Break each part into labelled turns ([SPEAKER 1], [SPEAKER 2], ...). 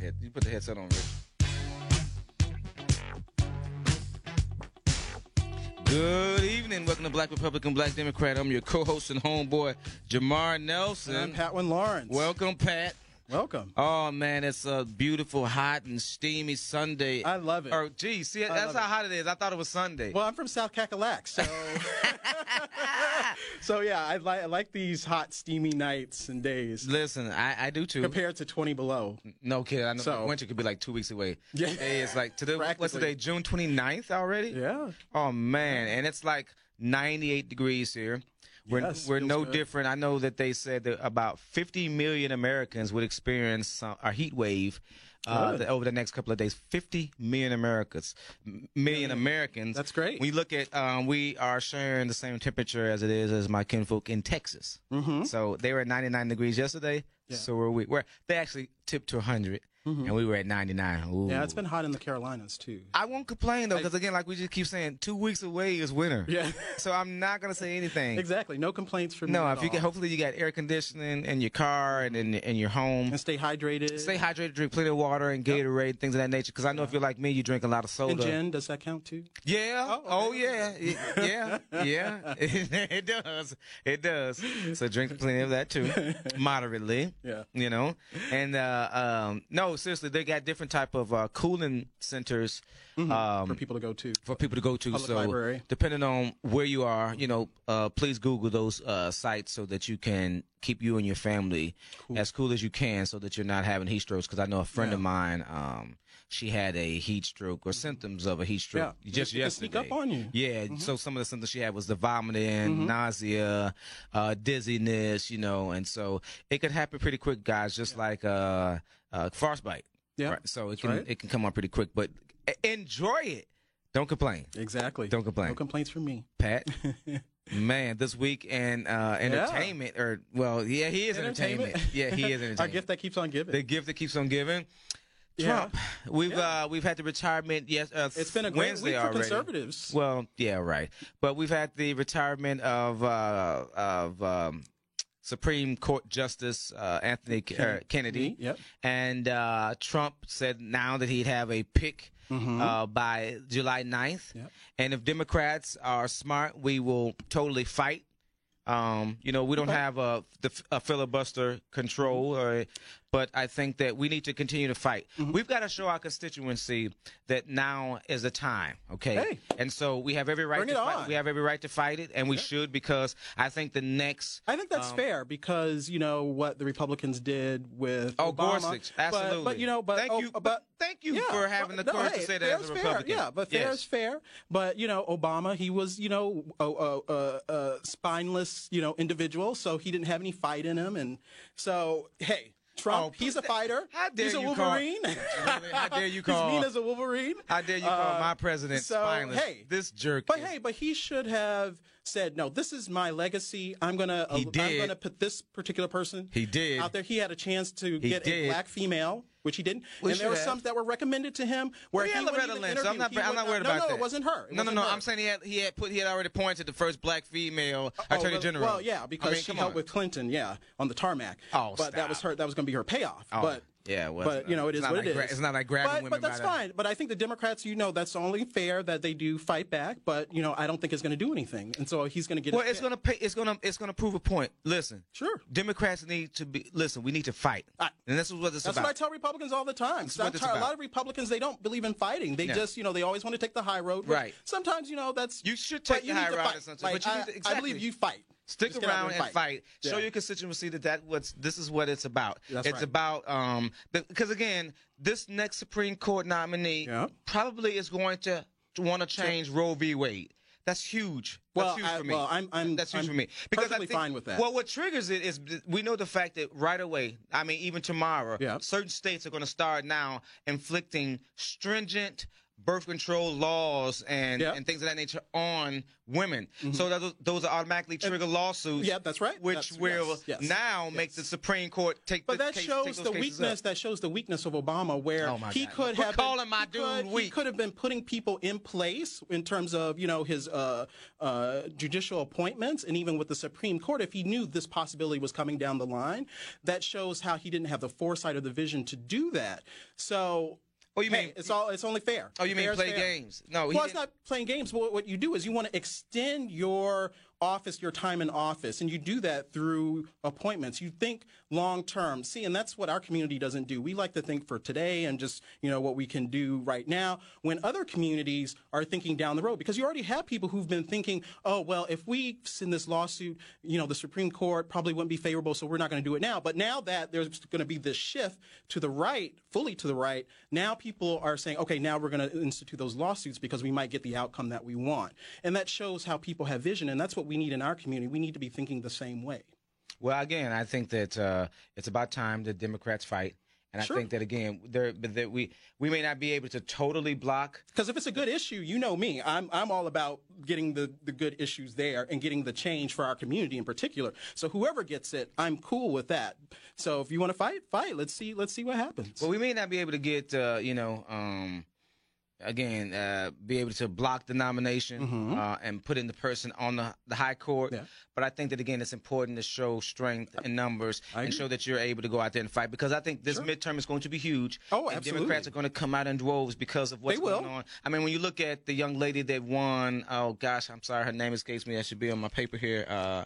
[SPEAKER 1] head. You put the headset on, Rich. Good evening. Welcome to Black Republican, Black Democrat. I'm your co-host and homeboy, Jamar Nelson.
[SPEAKER 2] I'm Patwin Lawrence.
[SPEAKER 1] Welcome, Pat.
[SPEAKER 2] Welcome.
[SPEAKER 1] Oh man, it's a beautiful, hot and steamy Sunday.
[SPEAKER 2] I love it.
[SPEAKER 1] Or gee, see, that's how
[SPEAKER 2] it.
[SPEAKER 1] hot it is. I thought it was Sunday.
[SPEAKER 2] Well, I'm from South Cackalack, so so yeah, I like I like these hot, steamy nights and days
[SPEAKER 1] Listen, I, I do too.
[SPEAKER 2] compared to 20 below.
[SPEAKER 1] No kid, I know
[SPEAKER 2] So-
[SPEAKER 1] winter could be like two weeks away.
[SPEAKER 2] Yeah.
[SPEAKER 1] Hey, it's like today. What's today? June 29th already.
[SPEAKER 2] Yeah.
[SPEAKER 1] Oh man, and it's like 98 degrees here. We're,
[SPEAKER 2] Yes,
[SPEAKER 1] we're no
[SPEAKER 2] good.
[SPEAKER 1] different. I know that they said that about 50 million Americans would experience uh, a heat wave uh, the- over the next couple of days. 50 million Americans, million Americans.
[SPEAKER 2] That's great.
[SPEAKER 1] We look at, um, we are sharing the same temperature as it is as my kinfolk in Texas.
[SPEAKER 2] Mm-hmm.
[SPEAKER 1] So they were at 99 degrees yesterday.
[SPEAKER 2] Yeah.
[SPEAKER 1] So were we. We're, they actually tipped to 100, and we were at 99. Ooh.
[SPEAKER 2] Yeah, it's been hot in the Carolinas too.
[SPEAKER 1] I won't complain though, because again, like we just keep saying, two weeks away is winter.
[SPEAKER 2] Yeah.
[SPEAKER 1] So I'm not gonna say anything.
[SPEAKER 2] Exactly. No complaints from
[SPEAKER 1] No,
[SPEAKER 2] me.
[SPEAKER 1] if
[SPEAKER 2] at
[SPEAKER 1] you get, hopefully you got air conditioning in your car and in, in your home.
[SPEAKER 2] and stay hydrated.
[SPEAKER 1] Stay hydrated, drink plenty of water and Gatorade, things of that nature. Because I know if you're like me, you drink a lot of soda.
[SPEAKER 2] and gin, does that count too?
[SPEAKER 1] Yeah.
[SPEAKER 2] Oh,
[SPEAKER 1] Oh,
[SPEAKER 2] okay.
[SPEAKER 1] yeah. Yeah. Yeah. it does. It does. So drink plenty of that too, moderately.
[SPEAKER 2] Yeah.
[SPEAKER 1] You know, and uh, um, no, seriously, they got different type of uh, cooling centers. Um,
[SPEAKER 2] For people to go to.
[SPEAKER 1] for people to go to.
[SPEAKER 2] Public
[SPEAKER 1] so
[SPEAKER 2] library.
[SPEAKER 1] depending on where you are, you know, uh, please Google those uh, sites so that you can keep you and your family as cool as you can, so that you're not having heat strokes. Because I know a friend of mine, um, she had a heat stroke or symptoms of a heat stroke
[SPEAKER 2] Yeah.
[SPEAKER 1] just yesterday.
[SPEAKER 2] sneak up on you.
[SPEAKER 1] Yeah. So some of the symptoms she had was the vomiting, nausea, uh, dizziness, you know, and so it could happen pretty quick, guys. Just like uh, uh, frostbite.
[SPEAKER 2] Yeah.
[SPEAKER 1] Right? So it can
[SPEAKER 2] right.
[SPEAKER 1] it can come on pretty quick, but enjoy it. Don't complain.
[SPEAKER 2] Exactly.
[SPEAKER 1] Don't complain.
[SPEAKER 2] No complaints from me.
[SPEAKER 1] Pat. Man, this week and uh, entertainment, or well, yeah, he is entertainment.
[SPEAKER 2] Entertainment.
[SPEAKER 1] Yeah, he is entertainment.
[SPEAKER 2] Our gift that keeps on giving.
[SPEAKER 1] the gift that keeps on giving.
[SPEAKER 2] Yeah.
[SPEAKER 1] Trump. We've
[SPEAKER 2] Yeah.
[SPEAKER 1] uh, we've had the retirement. Yes, uh,
[SPEAKER 2] it's been a great
[SPEAKER 1] Wednesday
[SPEAKER 2] week for
[SPEAKER 1] already.
[SPEAKER 2] conservatives.
[SPEAKER 1] Well, yeah, right. But we've had the retirement of uh, of um, Supreme Court Justice uh, Anthony K- uh, Kennedy.
[SPEAKER 2] Yep.
[SPEAKER 1] And uh, Trump said now that he'd have a pick uh, by July 9th.
[SPEAKER 2] Yep.
[SPEAKER 1] And if Democrats are smart, we will totally fight. Um, you know, we don't have a, a filibuster control, or, but I think that we need to continue to fight.
[SPEAKER 2] Mm-hmm.
[SPEAKER 1] We've got to show our constituency that now is the time, okay?
[SPEAKER 2] Hey.
[SPEAKER 1] And so we have every right
[SPEAKER 2] Bring
[SPEAKER 1] to
[SPEAKER 2] it
[SPEAKER 1] fight.
[SPEAKER 2] on.
[SPEAKER 1] We have every right to fight it, and we should because I think the next
[SPEAKER 2] I think that's
[SPEAKER 1] Um,
[SPEAKER 2] fair because you know what the Republicans did with
[SPEAKER 1] Oh,
[SPEAKER 2] Obama.
[SPEAKER 1] Gorsuch,
[SPEAKER 2] But-
[SPEAKER 1] absolutely.
[SPEAKER 2] But, you know, but
[SPEAKER 1] thank
[SPEAKER 2] oh,
[SPEAKER 1] you,
[SPEAKER 2] but,
[SPEAKER 1] thank you
[SPEAKER 2] yeah,
[SPEAKER 1] for having the
[SPEAKER 2] no,
[SPEAKER 1] courage
[SPEAKER 2] hey,
[SPEAKER 1] to say that as a
[SPEAKER 2] is fair.
[SPEAKER 1] Republican.
[SPEAKER 2] Yeah, but fair
[SPEAKER 1] Yes.
[SPEAKER 2] is fair. But you know, Obama, he was you know a, a, a, a spineless you know individual, so he didn't have any fight in him, and so hey. Trump,
[SPEAKER 1] Oh,
[SPEAKER 2] he's a fighter.
[SPEAKER 1] how dare
[SPEAKER 2] he's a
[SPEAKER 1] you call-
[SPEAKER 2] Wolverine.
[SPEAKER 1] How dare you call-
[SPEAKER 2] He's mean as a Wolverine.
[SPEAKER 1] How dare you call
[SPEAKER 2] Uh,
[SPEAKER 1] my president
[SPEAKER 2] so,
[SPEAKER 1] spineless?
[SPEAKER 2] hey,
[SPEAKER 1] this jerk.
[SPEAKER 2] But
[SPEAKER 1] is-
[SPEAKER 2] hey, but he should have said, "No, this is my legacy. I'm gonna,
[SPEAKER 1] uh,
[SPEAKER 2] He
[SPEAKER 1] did.
[SPEAKER 2] I'm gonna put this particular person
[SPEAKER 1] He did.
[SPEAKER 2] out there." He had a chance to
[SPEAKER 1] He
[SPEAKER 2] get
[SPEAKER 1] did.
[SPEAKER 2] a black female, which he didn't.
[SPEAKER 1] We
[SPEAKER 2] and there were
[SPEAKER 1] have.
[SPEAKER 2] some that were recommended to him where
[SPEAKER 1] Well,
[SPEAKER 2] he
[SPEAKER 1] yeah,
[SPEAKER 2] wouldn't
[SPEAKER 1] Loretta Lynch. So I'm not. I'm not worried
[SPEAKER 2] no,
[SPEAKER 1] about
[SPEAKER 2] no,
[SPEAKER 1] that.
[SPEAKER 2] it wasn't her. It
[SPEAKER 1] no, no,
[SPEAKER 2] wasn't
[SPEAKER 1] no.
[SPEAKER 2] her.
[SPEAKER 1] I'm saying he had he had put he had already pointed the first black female
[SPEAKER 2] Oh,
[SPEAKER 1] attorney
[SPEAKER 2] well-
[SPEAKER 1] general.
[SPEAKER 2] Well, yeah, because
[SPEAKER 1] I mean,
[SPEAKER 2] she helped
[SPEAKER 1] on.
[SPEAKER 2] with Clinton, yeah, on the tarmac.
[SPEAKER 1] Oh,
[SPEAKER 2] but that was her. That was going to be her payoff.
[SPEAKER 1] Oh,
[SPEAKER 2] but
[SPEAKER 1] yeah, well,
[SPEAKER 2] but you know, it is what
[SPEAKER 1] like
[SPEAKER 2] it
[SPEAKER 1] gra-
[SPEAKER 2] is.
[SPEAKER 1] it's not like grabbing
[SPEAKER 2] but,
[SPEAKER 1] women
[SPEAKER 2] But that's fine. But I think the Democrats, you know, that's only fair that they do fight back. But you know, I don't think it's going to do anything, and so he's going to get.
[SPEAKER 1] Well, it's gonna pay, it's gonna it's gonna prove a point. Listen,
[SPEAKER 2] Sure.
[SPEAKER 1] Democrats need to be listen. We need to fight,
[SPEAKER 2] I-
[SPEAKER 1] and this is what it's
[SPEAKER 2] That's
[SPEAKER 1] about.
[SPEAKER 2] what I tell Republicans all the time.
[SPEAKER 1] That's
[SPEAKER 2] 'Cause I'm
[SPEAKER 1] what it's
[SPEAKER 2] tired- a lot of Republicans they don't believe in fighting. They
[SPEAKER 1] Yeah.
[SPEAKER 2] just you know they always want to take the high road.
[SPEAKER 1] Right.
[SPEAKER 2] Sometimes you know that's
[SPEAKER 1] You should take the high
[SPEAKER 2] to
[SPEAKER 1] road.
[SPEAKER 2] Like,
[SPEAKER 1] but you
[SPEAKER 2] I,
[SPEAKER 1] need to-
[SPEAKER 2] I believe you fight.
[SPEAKER 1] Stick
[SPEAKER 2] Just
[SPEAKER 1] around and fight. Show
[SPEAKER 2] Yeah.
[SPEAKER 1] your constituency that that what's this is what it's about.
[SPEAKER 2] That's
[SPEAKER 1] it's
[SPEAKER 2] right.
[SPEAKER 1] about um because again, this next Supreme Court nominee
[SPEAKER 2] Yeah.
[SPEAKER 1] probably is going to want to change Roe v. Wade. That's huge.
[SPEAKER 2] Well,
[SPEAKER 1] That's huge
[SPEAKER 2] I-
[SPEAKER 1] for me.
[SPEAKER 2] well, I'm- I'm-
[SPEAKER 1] that's huge
[SPEAKER 2] I'm
[SPEAKER 1] for me
[SPEAKER 2] perfectly
[SPEAKER 1] I think,
[SPEAKER 2] fine with that.
[SPEAKER 1] Well, what triggers it is we know the fact that right away. I mean, even tomorrow,
[SPEAKER 2] Yeah.
[SPEAKER 1] certain states are going to start now inflicting stringent birth control laws and,
[SPEAKER 2] Yeah.
[SPEAKER 1] and things of that nature on women. So those, those are automatically trigger lawsuits.
[SPEAKER 2] Mm-hmm. Yeah, that's right.
[SPEAKER 1] Which
[SPEAKER 2] That's-
[SPEAKER 1] will
[SPEAKER 2] yes, yes,
[SPEAKER 1] now make the Supreme Court take.
[SPEAKER 2] But
[SPEAKER 1] the
[SPEAKER 2] that
[SPEAKER 1] case,
[SPEAKER 2] shows the weakness.
[SPEAKER 1] up.
[SPEAKER 2] That shows the weakness of Obama, where
[SPEAKER 1] Oh,
[SPEAKER 2] he
[SPEAKER 1] God.
[SPEAKER 2] could
[SPEAKER 1] Quit
[SPEAKER 2] have
[SPEAKER 1] calling
[SPEAKER 2] been,
[SPEAKER 1] my
[SPEAKER 2] he
[SPEAKER 1] dude
[SPEAKER 2] could, he could have been putting people in place in terms of you know his uh, uh, judicial appointments, and even with the Supreme Court, if he knew this possibility was coming down the line, that shows how he didn't have the foresight or the vision to do that. So.
[SPEAKER 1] Oh, you
[SPEAKER 2] hey,
[SPEAKER 1] mean-
[SPEAKER 2] it's all? It's only fair.
[SPEAKER 1] Oh, you mean
[SPEAKER 2] Fair is
[SPEAKER 1] play
[SPEAKER 2] fair.
[SPEAKER 1] games? No, he
[SPEAKER 2] well, it's
[SPEAKER 1] didn't-
[SPEAKER 2] not playing games. What you do is you want to extend your office, your time in office, and you do that through appointments. You think long term. See, and that's what our community doesn't do. We like to think for today and just you know what we can do right now. When other communities are thinking down the road, because you already have people who've been thinking, oh well, if we send this lawsuit, you know, the Supreme Court probably wouldn't be favorable, so we're not going to do it now. But now that there's going to be this shift to the right, fully to the right, now people are saying, okay, now we're going to institute those lawsuits because we might get the outcome that we want. And that shows how people have vision, and that's what we need in our community. We need to be thinking the same way.
[SPEAKER 1] Well, again, I think that uh, it's about time the Democrats fight, and
[SPEAKER 2] Sure.
[SPEAKER 1] I think that again, there that we we may not be able to totally block.
[SPEAKER 2] Because if it's a good issue, you know me, I'm, I'm all about getting the, the good issues there and getting the change for our community in particular. So whoever gets it, I'm cool with that. So if you want to fight, fight. Let's see, let's see what happens.
[SPEAKER 1] Well, we may not be able to get, uh, you know, um, again, uh, be able to block the nomination uh, and put in the person on the, the high court.
[SPEAKER 2] Mm-hmm. Yeah.
[SPEAKER 1] But I think that again, it's important to show strength in numbers and show that you're able to go out there and fight because I think this midterm is going to be huge.
[SPEAKER 2] Oh,
[SPEAKER 1] and
[SPEAKER 2] absolutely.
[SPEAKER 1] Democrats are going to come out in droves because of what's
[SPEAKER 2] They will.
[SPEAKER 1] going on. I mean, when you look at the young lady that won, oh gosh, I'm sorry, her name escapes me. That should be on my paper here. Uh,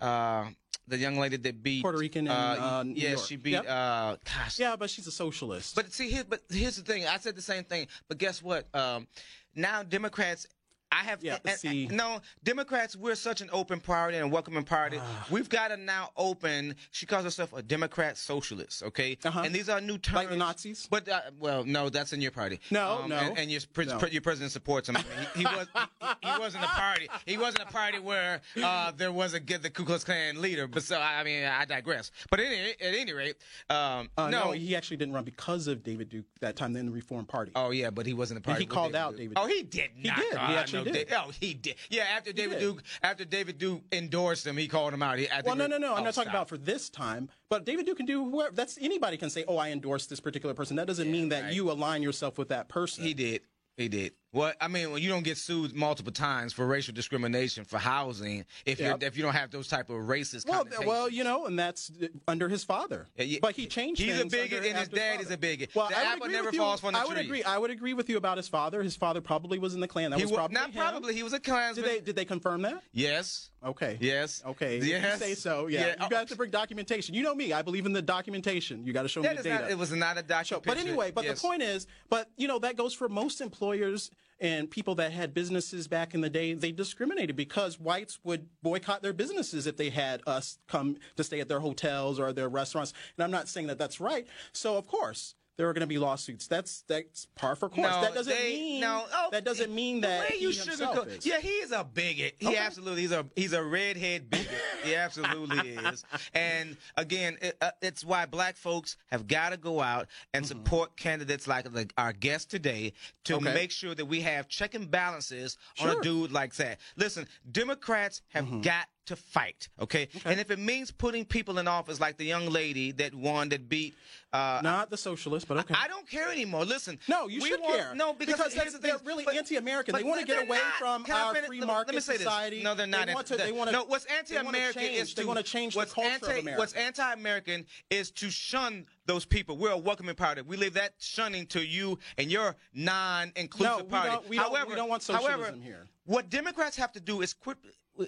[SPEAKER 1] uh, the young lady that beat
[SPEAKER 2] Puerto Rican in, uh, New
[SPEAKER 1] yeah,
[SPEAKER 2] York.
[SPEAKER 1] she beat.
[SPEAKER 2] Yep.
[SPEAKER 1] Uh, gosh,
[SPEAKER 2] yeah, but she's a socialist.
[SPEAKER 1] but see, here, but here's the thing. I said the same thing, but guess what? Um, now Democrats. I have
[SPEAKER 2] Yeah,
[SPEAKER 1] and-
[SPEAKER 2] see-
[SPEAKER 1] and- no Democrats. We're such an open party and a welcoming party.
[SPEAKER 2] Ah.
[SPEAKER 1] We've got to now open. She calls herself a Democrat socialist. Okay,
[SPEAKER 2] Uh-huh.
[SPEAKER 1] and these are new terms.
[SPEAKER 2] Like the Nazis?
[SPEAKER 1] But uh, well, no, that's in your party.
[SPEAKER 2] No, no,
[SPEAKER 1] and, and your, pre-
[SPEAKER 2] no.
[SPEAKER 1] pre- your president supports him. He, he was he, he wasn't a party. He wasn't a party where uh, there was a get the Ku Klux Klan leader. But so I mean, I digress. But at any, at any rate, um,
[SPEAKER 2] Uh, no,
[SPEAKER 1] no,
[SPEAKER 2] he actually didn't run because of David Duke that time in the Reform Party.
[SPEAKER 1] Oh yeah, but he wasn't a part.
[SPEAKER 2] he
[SPEAKER 1] of what
[SPEAKER 2] called out
[SPEAKER 1] Duke.
[SPEAKER 2] David
[SPEAKER 1] Oh, he did.
[SPEAKER 2] He
[SPEAKER 1] not.
[SPEAKER 2] did. He actually
[SPEAKER 1] no,
[SPEAKER 2] did.
[SPEAKER 1] Da- Oh, he did. Yeah, after David. Duke, after David Duke endorsed him, he called him out. He,
[SPEAKER 2] Well, no, no, no. I'm
[SPEAKER 1] oh,
[SPEAKER 2] not talking
[SPEAKER 1] stop.
[SPEAKER 2] about for this time. But David Duke can do whoever. That's anybody can say, "Oh, I endorse this particular person." That doesn't mean that
[SPEAKER 1] right.
[SPEAKER 2] you align yourself with that person.
[SPEAKER 1] He did. He did. Well, I mean, when you don't get sued multiple times for racial discrimination for housing, if you
[SPEAKER 2] Yep.
[SPEAKER 1] if you don't have those type of racist
[SPEAKER 2] well, well, you know, and that's uh, under his father.
[SPEAKER 1] Yeah, yeah.
[SPEAKER 2] But he changed.
[SPEAKER 1] He's a bigot and his dad
[SPEAKER 2] father.
[SPEAKER 1] is a bigot.
[SPEAKER 2] Well,
[SPEAKER 1] The
[SPEAKER 2] I would
[SPEAKER 1] never
[SPEAKER 2] you.
[SPEAKER 1] falls from the
[SPEAKER 2] I would
[SPEAKER 1] tree.
[SPEAKER 2] agree. I would agree with you about his father. His father probably was in the Klan. That
[SPEAKER 1] he
[SPEAKER 2] was
[SPEAKER 1] wa-
[SPEAKER 2] probably
[SPEAKER 1] not
[SPEAKER 2] him.
[SPEAKER 1] probably. He was a Klansman.
[SPEAKER 2] Did they did they confirm that?
[SPEAKER 1] yes.
[SPEAKER 2] Okay.
[SPEAKER 1] Yes.
[SPEAKER 2] Okay. If you say so. Yeah.
[SPEAKER 1] Yeah.
[SPEAKER 2] You got to bring documentation. You know me. I believe in the documentation. You got to show
[SPEAKER 1] That
[SPEAKER 2] me the data.
[SPEAKER 1] not. It was not a
[SPEAKER 2] So,
[SPEAKER 1] documentary.
[SPEAKER 2] but anyway, but the point is, but you know, that goes for most employers and people that had businesses back in the day. They discriminated because whites would boycott their businesses if they had us come to stay at their hotels or their restaurants. And I'm not saying that that's right. So of course. There are going to be lawsuits. That's that's par for course.
[SPEAKER 1] No,
[SPEAKER 2] that doesn't
[SPEAKER 1] they-
[SPEAKER 2] mean
[SPEAKER 1] no, oh,
[SPEAKER 2] that doesn't mean
[SPEAKER 1] the
[SPEAKER 2] that
[SPEAKER 1] way you sugarcoat-. Yeah, he is a bigot. He
[SPEAKER 2] Okay.
[SPEAKER 1] absolutely he's a he's a redhead bigot. he absolutely is. And again, it, uh, it's why black folks have got to go out and support candidates like, like our guest today to
[SPEAKER 2] Mm-hmm. Okay.
[SPEAKER 1] make sure that we have check and balances on a dude like that. Listen, Democrats have
[SPEAKER 2] Mm-hmm.
[SPEAKER 1] got to fight, okay? And if it means putting people in office like the young lady that won that beat uh,
[SPEAKER 2] Not the socialist, but okay.
[SPEAKER 1] I don't care anymore. Listen.
[SPEAKER 2] No, you should
[SPEAKER 1] want-
[SPEAKER 2] care.
[SPEAKER 1] No, because,
[SPEAKER 2] Because
[SPEAKER 1] the
[SPEAKER 2] they're really
[SPEAKER 1] But-
[SPEAKER 2] anti-American.
[SPEAKER 1] but
[SPEAKER 2] They wanna get away
[SPEAKER 1] not.
[SPEAKER 2] from our
[SPEAKER 1] finish?
[SPEAKER 2] free market
[SPEAKER 1] let me say this.
[SPEAKER 2] society.
[SPEAKER 1] No, they're
[SPEAKER 2] They
[SPEAKER 1] not.
[SPEAKER 2] want to- they wanna-
[SPEAKER 1] no, what's anti-American is to
[SPEAKER 2] They wanna change the
[SPEAKER 1] what's
[SPEAKER 2] culture of
[SPEAKER 1] anti,
[SPEAKER 2] America.
[SPEAKER 1] What's anti-American is to shun those people. We're a welcoming party. We leave that shunning to you and your non-inclusive
[SPEAKER 2] No, we
[SPEAKER 1] party.
[SPEAKER 2] don't- we don't- we
[SPEAKER 1] however,
[SPEAKER 2] don't want
[SPEAKER 1] however,
[SPEAKER 2] socialism here.
[SPEAKER 1] What Democrats have to do is quit.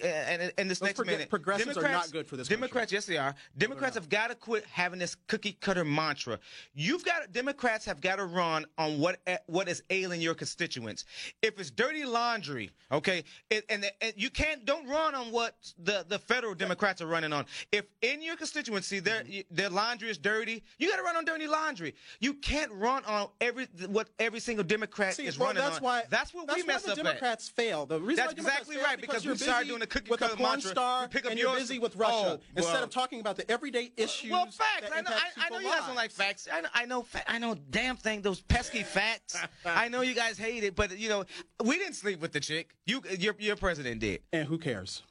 [SPEAKER 1] And in this
[SPEAKER 2] Those
[SPEAKER 1] next
[SPEAKER 2] prog-
[SPEAKER 1] minute,
[SPEAKER 2] progressives are
[SPEAKER 1] Democrats,
[SPEAKER 2] not good for this country.
[SPEAKER 1] Democrats, yes, they are. Democrats have got to quit having this cookie cutter mantra. You've got Democrats have got to run on what what is ailing your constituents. If it's dirty laundry, okay, it, and, and you can't don't run on what the, the federal Democrats are running on. If in your constituency their
[SPEAKER 2] Mm-hmm.
[SPEAKER 1] their laundry is dirty, you got to run on dirty laundry. You can't run on every what every single Democrat
[SPEAKER 2] See,
[SPEAKER 1] is
[SPEAKER 2] well,
[SPEAKER 1] running
[SPEAKER 2] that's
[SPEAKER 1] on.
[SPEAKER 2] why
[SPEAKER 1] that's what we
[SPEAKER 2] why
[SPEAKER 1] mess up at.
[SPEAKER 2] Democrats fail. The reason
[SPEAKER 1] That's
[SPEAKER 2] why Democrats
[SPEAKER 1] exactly
[SPEAKER 2] fail
[SPEAKER 1] right, because
[SPEAKER 2] you're
[SPEAKER 1] we started doing
[SPEAKER 2] with a porn
[SPEAKER 1] mantra,
[SPEAKER 2] star,
[SPEAKER 1] we pick up
[SPEAKER 2] and
[SPEAKER 1] yours.
[SPEAKER 2] you're busy with Russia
[SPEAKER 1] Oh,
[SPEAKER 2] instead
[SPEAKER 1] well.
[SPEAKER 2] of talking about the everyday issues.
[SPEAKER 1] Well, facts. I know. I, I know you guys don't like facts. I know. I know. fa- I know. Damn thing. Those pesky facts. I know you guys hate it, but you know we didn't sleep with the chick. You, your, your president did.
[SPEAKER 2] And who cares?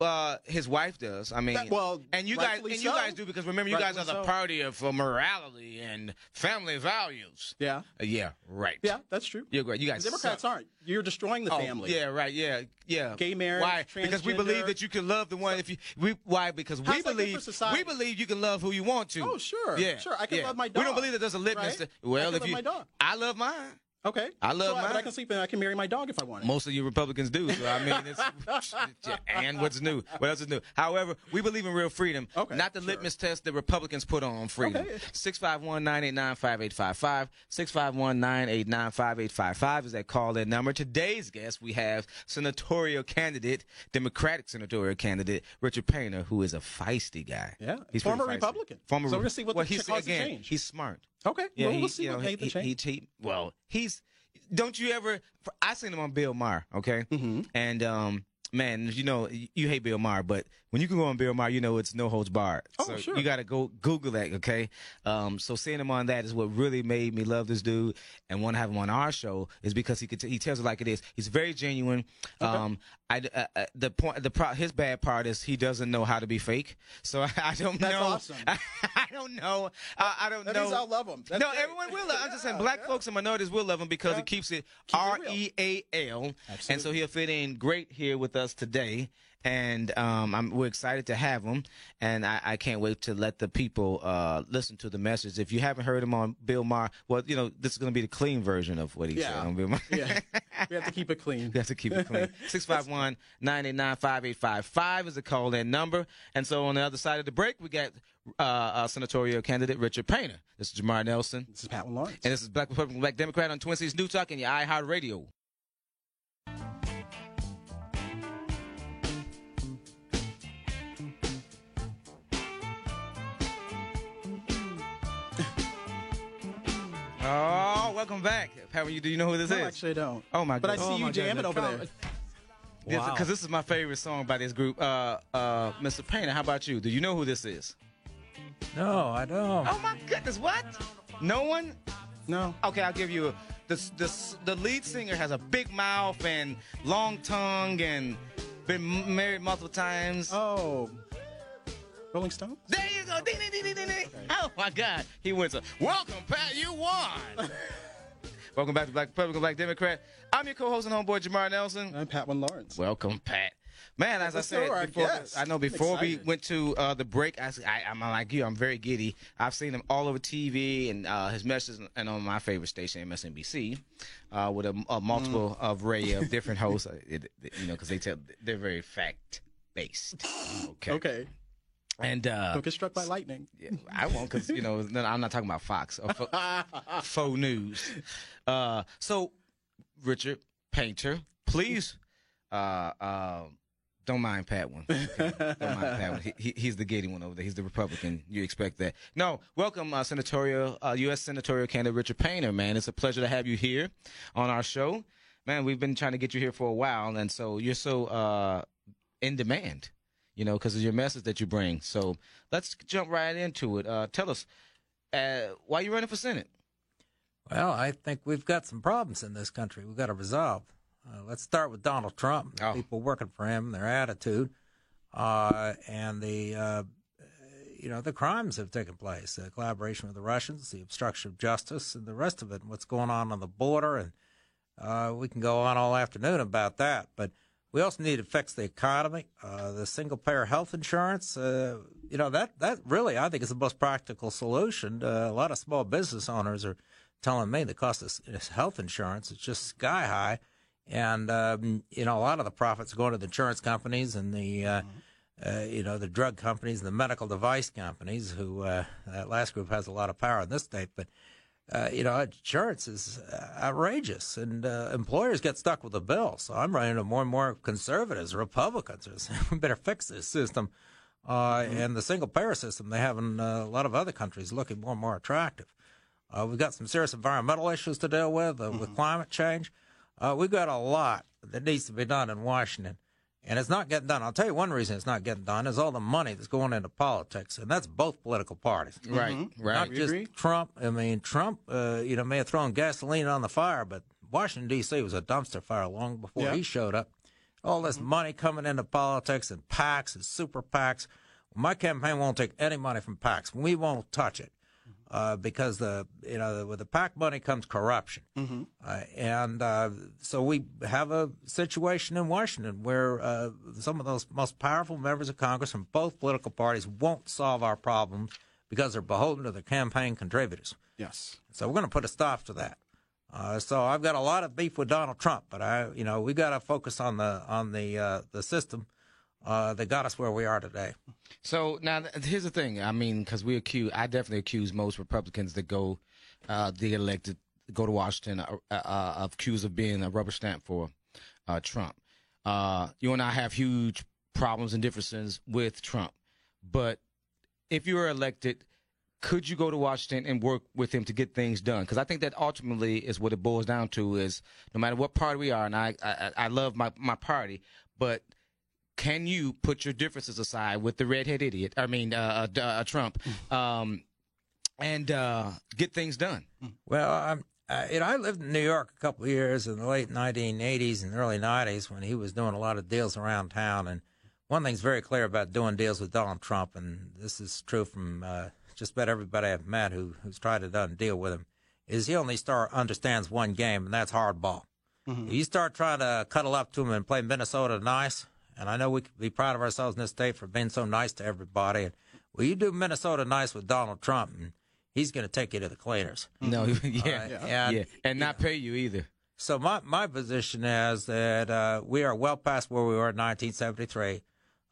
[SPEAKER 1] Uh, his wife does. I mean,
[SPEAKER 2] That- well,
[SPEAKER 1] and you guys,
[SPEAKER 2] rightfully
[SPEAKER 1] and you guys do because remember, you guys are the
[SPEAKER 2] so.
[SPEAKER 1] party of uh, morality and family values.
[SPEAKER 2] Yeah.
[SPEAKER 1] Uh, yeah, right.
[SPEAKER 2] Yeah, that's true.
[SPEAKER 1] You're great. You guys.
[SPEAKER 2] The Democrats
[SPEAKER 1] suck.
[SPEAKER 2] aren't. You're destroying the
[SPEAKER 1] Oh,
[SPEAKER 2] family.
[SPEAKER 1] Yeah, right. Yeah, yeah.
[SPEAKER 2] Gay marriage,
[SPEAKER 1] Why? Because we believe that you can love the one if you. We, why? Because we
[SPEAKER 2] that good for
[SPEAKER 1] believe we believe you can love who you want to.
[SPEAKER 2] Oh, sure.
[SPEAKER 1] Yeah,
[SPEAKER 2] Sure. I can
[SPEAKER 1] yeah.
[SPEAKER 2] love my dog.
[SPEAKER 1] We don't believe that there's a litmus.
[SPEAKER 2] right?
[SPEAKER 1] To, well, if
[SPEAKER 2] love
[SPEAKER 1] you,
[SPEAKER 2] my dog.
[SPEAKER 1] I love mine.
[SPEAKER 2] Okay.
[SPEAKER 1] I love
[SPEAKER 2] so, But I
[SPEAKER 1] mine.
[SPEAKER 2] can sleep and I can marry my dog if I want.
[SPEAKER 1] Most of you Republicans do. So I mean, it's, and what's new? What else is new? However, we believe in real freedom,
[SPEAKER 2] Okay,
[SPEAKER 1] not the
[SPEAKER 2] sure.
[SPEAKER 1] litmus test that Republicans put on freedom. Six five one nine eight nine five eight five five. Six five one nine eight nine five eight five five is that call-in number. Today's guest, we have senatorial candidate, Democratic senatorial candidate Richard Painter, who is a feisty guy.
[SPEAKER 2] Yeah,
[SPEAKER 1] he's
[SPEAKER 2] former
[SPEAKER 1] feisty.
[SPEAKER 2] Republican.
[SPEAKER 1] Former.
[SPEAKER 2] So we're gonna see what
[SPEAKER 1] well,
[SPEAKER 2] the
[SPEAKER 1] he's, again,
[SPEAKER 2] change.
[SPEAKER 1] He's smart.
[SPEAKER 2] Okay.
[SPEAKER 1] Yeah,
[SPEAKER 2] well,
[SPEAKER 1] he,
[SPEAKER 2] we'll see
[SPEAKER 1] you
[SPEAKER 2] what
[SPEAKER 1] know,
[SPEAKER 2] made the
[SPEAKER 1] he,
[SPEAKER 2] change.
[SPEAKER 1] he, he, well, he's. Don't you ever? I seen him on Bill Maher, okay,
[SPEAKER 2] Mm-hmm.
[SPEAKER 1] and um, man, you know, you hate Bill Maher, but when you can go on Bill Maher, you know it's no holds barred.
[SPEAKER 2] Oh,
[SPEAKER 1] so
[SPEAKER 2] sure.
[SPEAKER 1] You got to go Google that, okay? Um, so seeing him on that is what really made me love this dude and want to have him on our show is because he could t- he tells it like it is. He's very genuine. Um, I uh, uh, the point the pro- his bad part is he doesn't know how to be fake. So I, I don't
[SPEAKER 2] That's
[SPEAKER 1] know.
[SPEAKER 2] awesome.
[SPEAKER 1] I, don't know. I, I don't
[SPEAKER 2] That
[SPEAKER 1] know.
[SPEAKER 2] means I'll love him. That's
[SPEAKER 1] no,
[SPEAKER 2] great.
[SPEAKER 1] everyone will. love I'm just saying, black
[SPEAKER 2] yeah.
[SPEAKER 1] folks and minorities will love him because
[SPEAKER 2] Yeah.
[SPEAKER 1] it keeps it
[SPEAKER 2] Keep real.
[SPEAKER 1] E A L, and so he'll fit in great here with us today. And um, I'm, we're excited to have him, and I, I can't wait to let the people uh, listen to the message. If you haven't heard him on Bill Maher, well, you know this is going to be the clean version of what he said on Bill Maher.
[SPEAKER 2] Yeah. we have to keep it clean.
[SPEAKER 1] We have to keep it clean. 651 989 5855 is the call in number. And so on the other side of the break, we got uh, uh, senatorial candidate Richard Painter. This is Jamar Nelson.
[SPEAKER 2] This is Pat Lawrence.
[SPEAKER 1] And this is Black Republican, Black Democrat on Twin Cities News Talk and your iHeart Radio. Oh, welcome back. Pat, you do you know who this
[SPEAKER 2] no,
[SPEAKER 1] is?
[SPEAKER 2] actually, I don't.
[SPEAKER 1] Oh my god!
[SPEAKER 2] But I see
[SPEAKER 1] Oh
[SPEAKER 2] you jamming over there.
[SPEAKER 1] Because
[SPEAKER 3] Wow.
[SPEAKER 1] this is my favorite song by this group. Uh, uh, Mr. Painter, how about you? Do you know who this is?
[SPEAKER 3] No, I don't.
[SPEAKER 1] Oh my goodness, what? No one?
[SPEAKER 2] No.
[SPEAKER 1] Okay, I'll give you a, the, the the lead singer has a big mouth and long tongue and been married multiple times.
[SPEAKER 2] Oh. Rolling Stone?
[SPEAKER 1] There you go. Ding, ding, ding, ding, ding, ding. Oh my God, he wins. A, Welcome, Pat. You won. Welcome back to Black Republican, Black Democrat. I'm your co-host and homeboy Jamar Nelson.
[SPEAKER 2] I'm Pat Lawrence.
[SPEAKER 1] Welcome, Pat. Man, as I said before. I know before we went to uh, the break, I, I, I'm like you. I'm very giddy. I've seen him all over TV and uh, his messages and on my favorite station, MSNBC, uh, with a, a multiple
[SPEAKER 2] Mm.
[SPEAKER 1] array of different hosts. It, it- you know, because they tell they're very fact based. Okay.
[SPEAKER 2] Okay.
[SPEAKER 1] And uh,
[SPEAKER 2] Don't get struck by lightning.
[SPEAKER 1] I won't because you know I'm not talking about Fox or fo- faux news. Uh, so, Richard Painter, please, uh, uh, don't mind Patwin. Okay? Don't mind Patwin. He, he, he's the giddy one over there. He's the Republican. You expect that? No. Welcome, uh, senatorial uh, U.S. senatorial candidate Richard Painter. Man, it's a pleasure to have you here on our show. Man, we've been trying to get you here for a while, and so you're so uh, in demand you know, because of your message that you bring. So let's jump right into it. Uh, tell us uh, why you running for Senate.
[SPEAKER 3] Well, I think we've got some problems in this country. We've got to resolve. Uh, let's start with Donald Trump.
[SPEAKER 1] Oh.
[SPEAKER 3] People working for him, their attitude, uh, and the uh, you know the crimes have taken place, the collaboration with the Russians, the obstruction of justice, and the rest of it. And what's going on on the border, and uh, we can go on all afternoon about that. But we also need to fix the economy, uh, the single-payer health insurance. Uh, you know that that really, I think, is the most practical solution. Uh, a lot of small business owners are telling me the cost of health insurance is just sky high, and um, you know a lot of the profits are going to the insurance companies and the. Uh, uh, you know the drug companies, and the medical device companies. Who uh, that last group has a lot of power in this state, but uh, you know, insurance is uh, outrageous, and uh, employers get stuck with the bill. So I'm running into more and more conservatives, Republicans, are saying we better fix this system. Uh, And the single payer system they have in uh, a lot of other countries looking more and more attractive. Uh, we've got some serious environmental issues to deal with uh, with climate change. Uh, we've got a lot that needs to be done in Washington. And it's not getting done. I'll tell you one reason it's not getting done is all the money that's going into politics, and that's both political parties.
[SPEAKER 1] Right,
[SPEAKER 2] Mm-hmm.
[SPEAKER 1] right.
[SPEAKER 3] Not just
[SPEAKER 2] agree.
[SPEAKER 3] Trump. I mean, Trump, uh, you know, may have thrown gasoline on the fire, but Washington D.C. was a dumpster fire long before
[SPEAKER 2] Yeah.
[SPEAKER 3] he showed up. All this money coming into politics and PACs and super PACs. My campaign won't take any money from PACs. We won't touch it uh, because the you know with the PAC money comes corruption, uh, and uh, so we have a situation in Washington where uh, some of those most powerful members of Congress from both political parties won't solve our problems because they're beholden to their campaign contributors.
[SPEAKER 2] Yes.
[SPEAKER 3] So we're going to put a stop to that. Uh, so I've got a lot of beef with Donald Trump, but I, you know, we got to focus on the on the uh, the system uh, that got us where we are today.
[SPEAKER 1] So now here's the thing. I mean, because we accuse, I definitely accuse most Republicans that go, uh, they elected, go to Washington, uh, uh, of accused of being a rubber stamp for uh, Trump. Uh, you and I have huge problems and differences with Trump, but if you were elected, could you go to Washington and work with him to get things done? Because I think that ultimately is what it boils down to: is no matter what party we are, and I, I, I love my my party, but can you put your differences aside with the redhead idiot? I mean, uh, uh, uh, Trump, um, and uh, get things done.
[SPEAKER 3] Well, I'm, uh, you know, I lived in New York a couple of years in the late 1980s and early 90s when he was doing a lot of deals around town. And one thing's very clear about doing deals with Donald Trump, and this is true from uh, just about everybody I've met who, who's tried to done deal with him, is he only start understands one game, and that's hardball. You start trying to cuddle up to him and play Minnesota nice, and I know we could be proud of ourselves in this state for being so nice to everybody. And well, you do Minnesota nice with Donald Trump, and he's going to take you to the cleaners.
[SPEAKER 1] No, yeah,
[SPEAKER 3] Uh,
[SPEAKER 1] yeah,
[SPEAKER 3] and,
[SPEAKER 1] and not pay you either.
[SPEAKER 3] So my, my position is that uh, we are well past where we were in 1973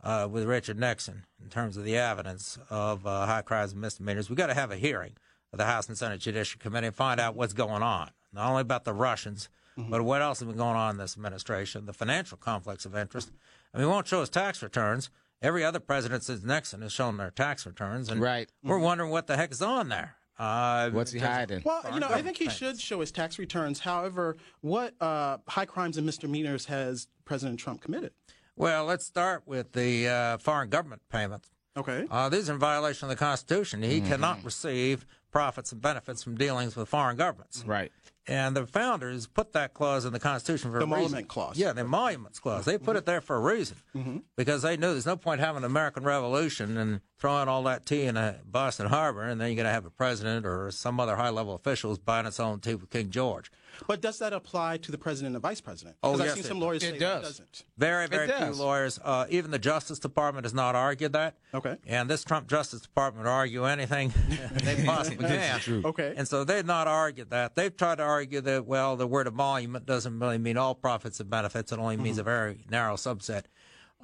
[SPEAKER 3] uh, with Richard Nixon in terms of the evidence of uh, high crimes and misdemeanors. We've got to have a hearing of the House and Senate Judiciary Committee and find out what's going on, not only about the Russians, but what else has been going on in this administration, the financial conflicts of interest. I mean, he won't show his tax returns. Every other president since Nixon has shown their tax returns, and
[SPEAKER 1] Right.
[SPEAKER 3] we're wondering what the heck is on there. Uh,
[SPEAKER 1] What's he hiding?
[SPEAKER 2] Well, you know, I think he
[SPEAKER 3] government
[SPEAKER 2] should show his tax returns. However, what uh, high crimes and misdemeanors has President Trump committed?
[SPEAKER 3] Well, let's start with the uh, foreign government payments.
[SPEAKER 2] Okay.
[SPEAKER 3] Uh, these are in violation of the Constitution. He cannot receive profits and benefits from dealings with foreign governments.
[SPEAKER 1] Right.
[SPEAKER 3] And the founders put that clause in the Constitution for
[SPEAKER 2] The
[SPEAKER 3] a reason.
[SPEAKER 2] emolument clause.
[SPEAKER 3] Yeah, the emoluments clause. They put it there for a reason mm-hmm. because they knew there's no point having an American Revolution and throwing all that tea in a Boston Harbor, and then you're going to have a president or some other high-level officials buying its own tea with King George.
[SPEAKER 2] But does that apply to the president and vice president?
[SPEAKER 3] Oh,
[SPEAKER 2] 'Cause I've
[SPEAKER 3] yes,
[SPEAKER 2] seen
[SPEAKER 3] it-
[SPEAKER 2] some lawyers
[SPEAKER 1] it
[SPEAKER 2] say
[SPEAKER 1] does.
[SPEAKER 2] it doesn't.
[SPEAKER 3] Very, very few lawyers. Uh, even the Justice Department has not argued that.
[SPEAKER 2] Okay.
[SPEAKER 3] And this Trump Justice Department would argue anything they possibly can.
[SPEAKER 2] Okay.
[SPEAKER 3] And so they've not argued that. They've tried to argue that, well, the word emolument doesn't really mean all profits and benefits. It only means a very narrow subset.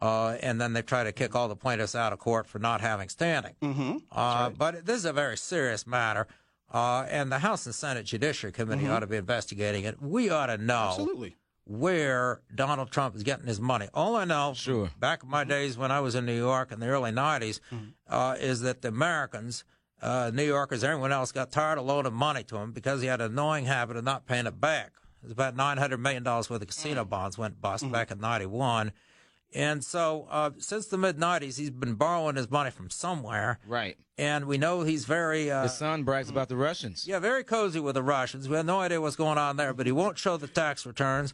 [SPEAKER 3] Uh, and then they try to kick all the plaintiffs out of court for not having standing. Mm-hmm. Uh, But this is a very serious matter. Uh, and the House and Senate Judiciary Committee ought to be investigating it. We ought to know
[SPEAKER 2] Absolutely.
[SPEAKER 3] where Donald Trump is getting his money. All I know,
[SPEAKER 1] Sure.
[SPEAKER 3] back in my days when I was in New York in the early 90s, uh, is that the Americans, uh, New Yorkers, everyone else got tired of loaning money to him because he had an annoying habit of not paying it back. It was about $900 million worth of casino bonds went bust back in 91. And so uh, since the mid 90s, he's been borrowing his money from somewhere.
[SPEAKER 1] Right.
[SPEAKER 3] And we know he's very. Uh,
[SPEAKER 1] His son brags about the Russians.
[SPEAKER 3] yeah, very cozy with the Russians. We have no idea what's going on there, but he won't show the tax returns.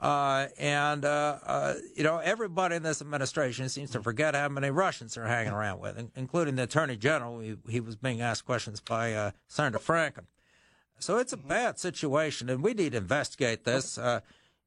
[SPEAKER 3] Uh, and, uh, uh, you know, everybody in this administration seems to forget how many Russians they're hanging around with, in- including the Attorney General. He, he was being asked questions by uh, Senator Franken. So it's a bad situation, and we need to investigate this. Uh,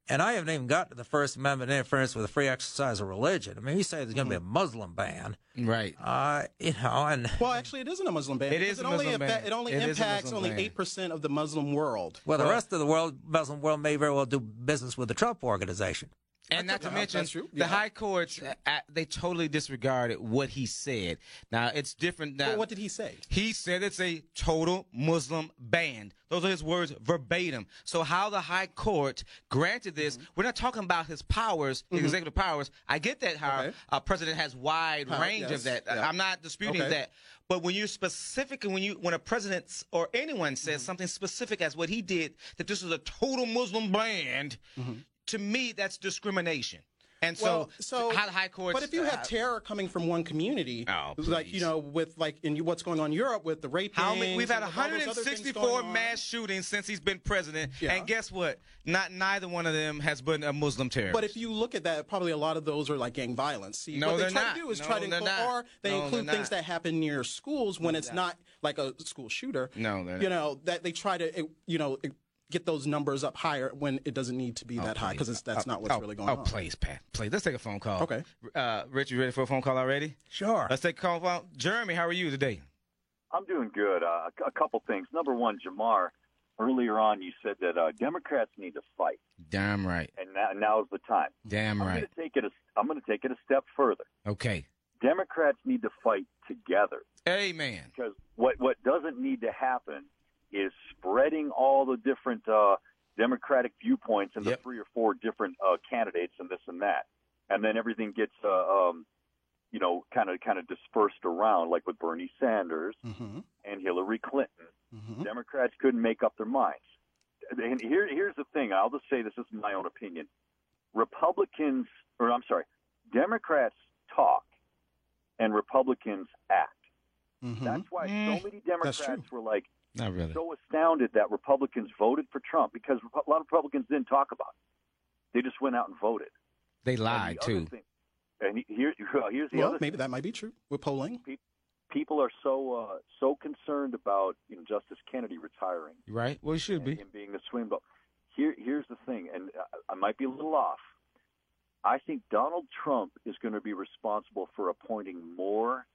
[SPEAKER 3] and I haven't even got to the First Amendment interference with the free exercise of religion. I mean, you say there's going to be a Muslim ban,
[SPEAKER 1] Right.
[SPEAKER 3] uh, you know, and
[SPEAKER 2] Well, actually, it isn't a Muslim ban.
[SPEAKER 1] It
[SPEAKER 2] because
[SPEAKER 1] is a
[SPEAKER 2] only
[SPEAKER 1] Muslim ban.
[SPEAKER 2] affa- It only
[SPEAKER 1] It is a
[SPEAKER 2] impacts only eight percent of the Muslim world.
[SPEAKER 3] well, the rest of the world, Muslim world, may very well do business with the Trump organization.
[SPEAKER 1] And not to mention, the
[SPEAKER 2] Yeah.
[SPEAKER 1] high courts, uh, they totally disregarded what he said. Now, it's different now.
[SPEAKER 2] Well, what did he say?
[SPEAKER 1] He said it's a total Muslim ban. Those are his words verbatim. So how the High Court granted this,
[SPEAKER 2] Mm-hmm.
[SPEAKER 1] we're not talking about his powers, his executive powers. I get that how
[SPEAKER 2] Okay.
[SPEAKER 1] a president has wide
[SPEAKER 2] Power,
[SPEAKER 1] range
[SPEAKER 2] yes,
[SPEAKER 1] of that.
[SPEAKER 2] yeah.
[SPEAKER 1] I'm not disputing
[SPEAKER 2] Okay.
[SPEAKER 1] that. But when you specifically, when you, when a president or anyone says
[SPEAKER 2] Mm-hmm.
[SPEAKER 1] something specific as what he did, that this is a total Muslim ban,
[SPEAKER 2] Mm-hmm.
[SPEAKER 1] To me, that's discrimination. And so,
[SPEAKER 2] Well, so
[SPEAKER 1] the high courts.
[SPEAKER 2] But if you have
[SPEAKER 1] uh,
[SPEAKER 2] terror coming from one community,
[SPEAKER 1] Oh,
[SPEAKER 2] like you know, with like in what's going on in Europe with the rape,
[SPEAKER 1] How many, we've had
[SPEAKER 2] and with all those other things
[SPEAKER 1] 164
[SPEAKER 2] going on.
[SPEAKER 1] mass shootings since he's been president,
[SPEAKER 2] Yeah.
[SPEAKER 1] and guess what? Not neither one of them has been a Muslim terrorist.
[SPEAKER 2] But if you look at that, probably a lot of those are like gang violence. See,
[SPEAKER 1] No,
[SPEAKER 2] what they
[SPEAKER 1] they're
[SPEAKER 2] try
[SPEAKER 1] not.
[SPEAKER 2] to do is
[SPEAKER 1] No,
[SPEAKER 2] try to include,
[SPEAKER 1] not.
[SPEAKER 2] or they
[SPEAKER 1] No,
[SPEAKER 2] include things
[SPEAKER 1] not.
[SPEAKER 2] that happen near schools when it's not like a school shooter.
[SPEAKER 1] No, they're
[SPEAKER 2] you
[SPEAKER 1] not.
[SPEAKER 2] know that they try to, you know, get those numbers up higher when it doesn't need to be that high because that's not what's
[SPEAKER 1] oh,
[SPEAKER 2] really going on.
[SPEAKER 1] oh, please, Pat, please. Let's take a phone call.
[SPEAKER 2] Okay.
[SPEAKER 1] Uh, Rich, you ready for a phone call already?
[SPEAKER 3] Sure.
[SPEAKER 1] Let's take a call. Phone. Jeremy, how are you today?
[SPEAKER 4] I'm doing good. Uh, a couple things. Number one, Jamar, earlier on you said that uh, Democrats need to fight,
[SPEAKER 1] Damn right.
[SPEAKER 4] and now, now's the time.
[SPEAKER 1] Damn
[SPEAKER 4] I'm
[SPEAKER 1] right.
[SPEAKER 4] going to take it. A, I'm going to take it a step further.
[SPEAKER 1] Okay.
[SPEAKER 4] Democrats need to fight together
[SPEAKER 1] Amen.
[SPEAKER 4] because what what doesn't need to happen is spreading all the different uh, Democratic viewpoints into
[SPEAKER 1] Yep.
[SPEAKER 4] three or four different uh, candidates and this and that, and then everything gets uh, um, you know kind of kind of dispersed around, like with Bernie Sanders
[SPEAKER 2] hmm
[SPEAKER 4] and Hillary Clinton.
[SPEAKER 2] hmm
[SPEAKER 4] Democrats couldn't make up their minds. And here, here's the thing. I'll just say this, this is my own opinion. Republicans, or I'm sorry, Democrats talk and Republicans act.
[SPEAKER 2] hmm
[SPEAKER 4] That's why
[SPEAKER 1] Mm,
[SPEAKER 4] so many Democrats were like
[SPEAKER 1] Not really.
[SPEAKER 4] so astounded that Republicans voted for Trump because a lot of Republicans didn't talk about it. They just went out and voted.
[SPEAKER 1] They
[SPEAKER 4] And the
[SPEAKER 1] lied too.
[SPEAKER 4] thing- and here, here's the
[SPEAKER 2] Well,
[SPEAKER 4] other
[SPEAKER 2] maybe that might be true with polling.
[SPEAKER 4] people are so uh, so concerned about you know, Justice Kennedy retiring
[SPEAKER 1] Right? Well, you should
[SPEAKER 4] and
[SPEAKER 1] be.
[SPEAKER 4] him being the swing vote. Here, here's the thing, and I, I might be a little off. I think Donald Trump is going to be responsible for appointing more,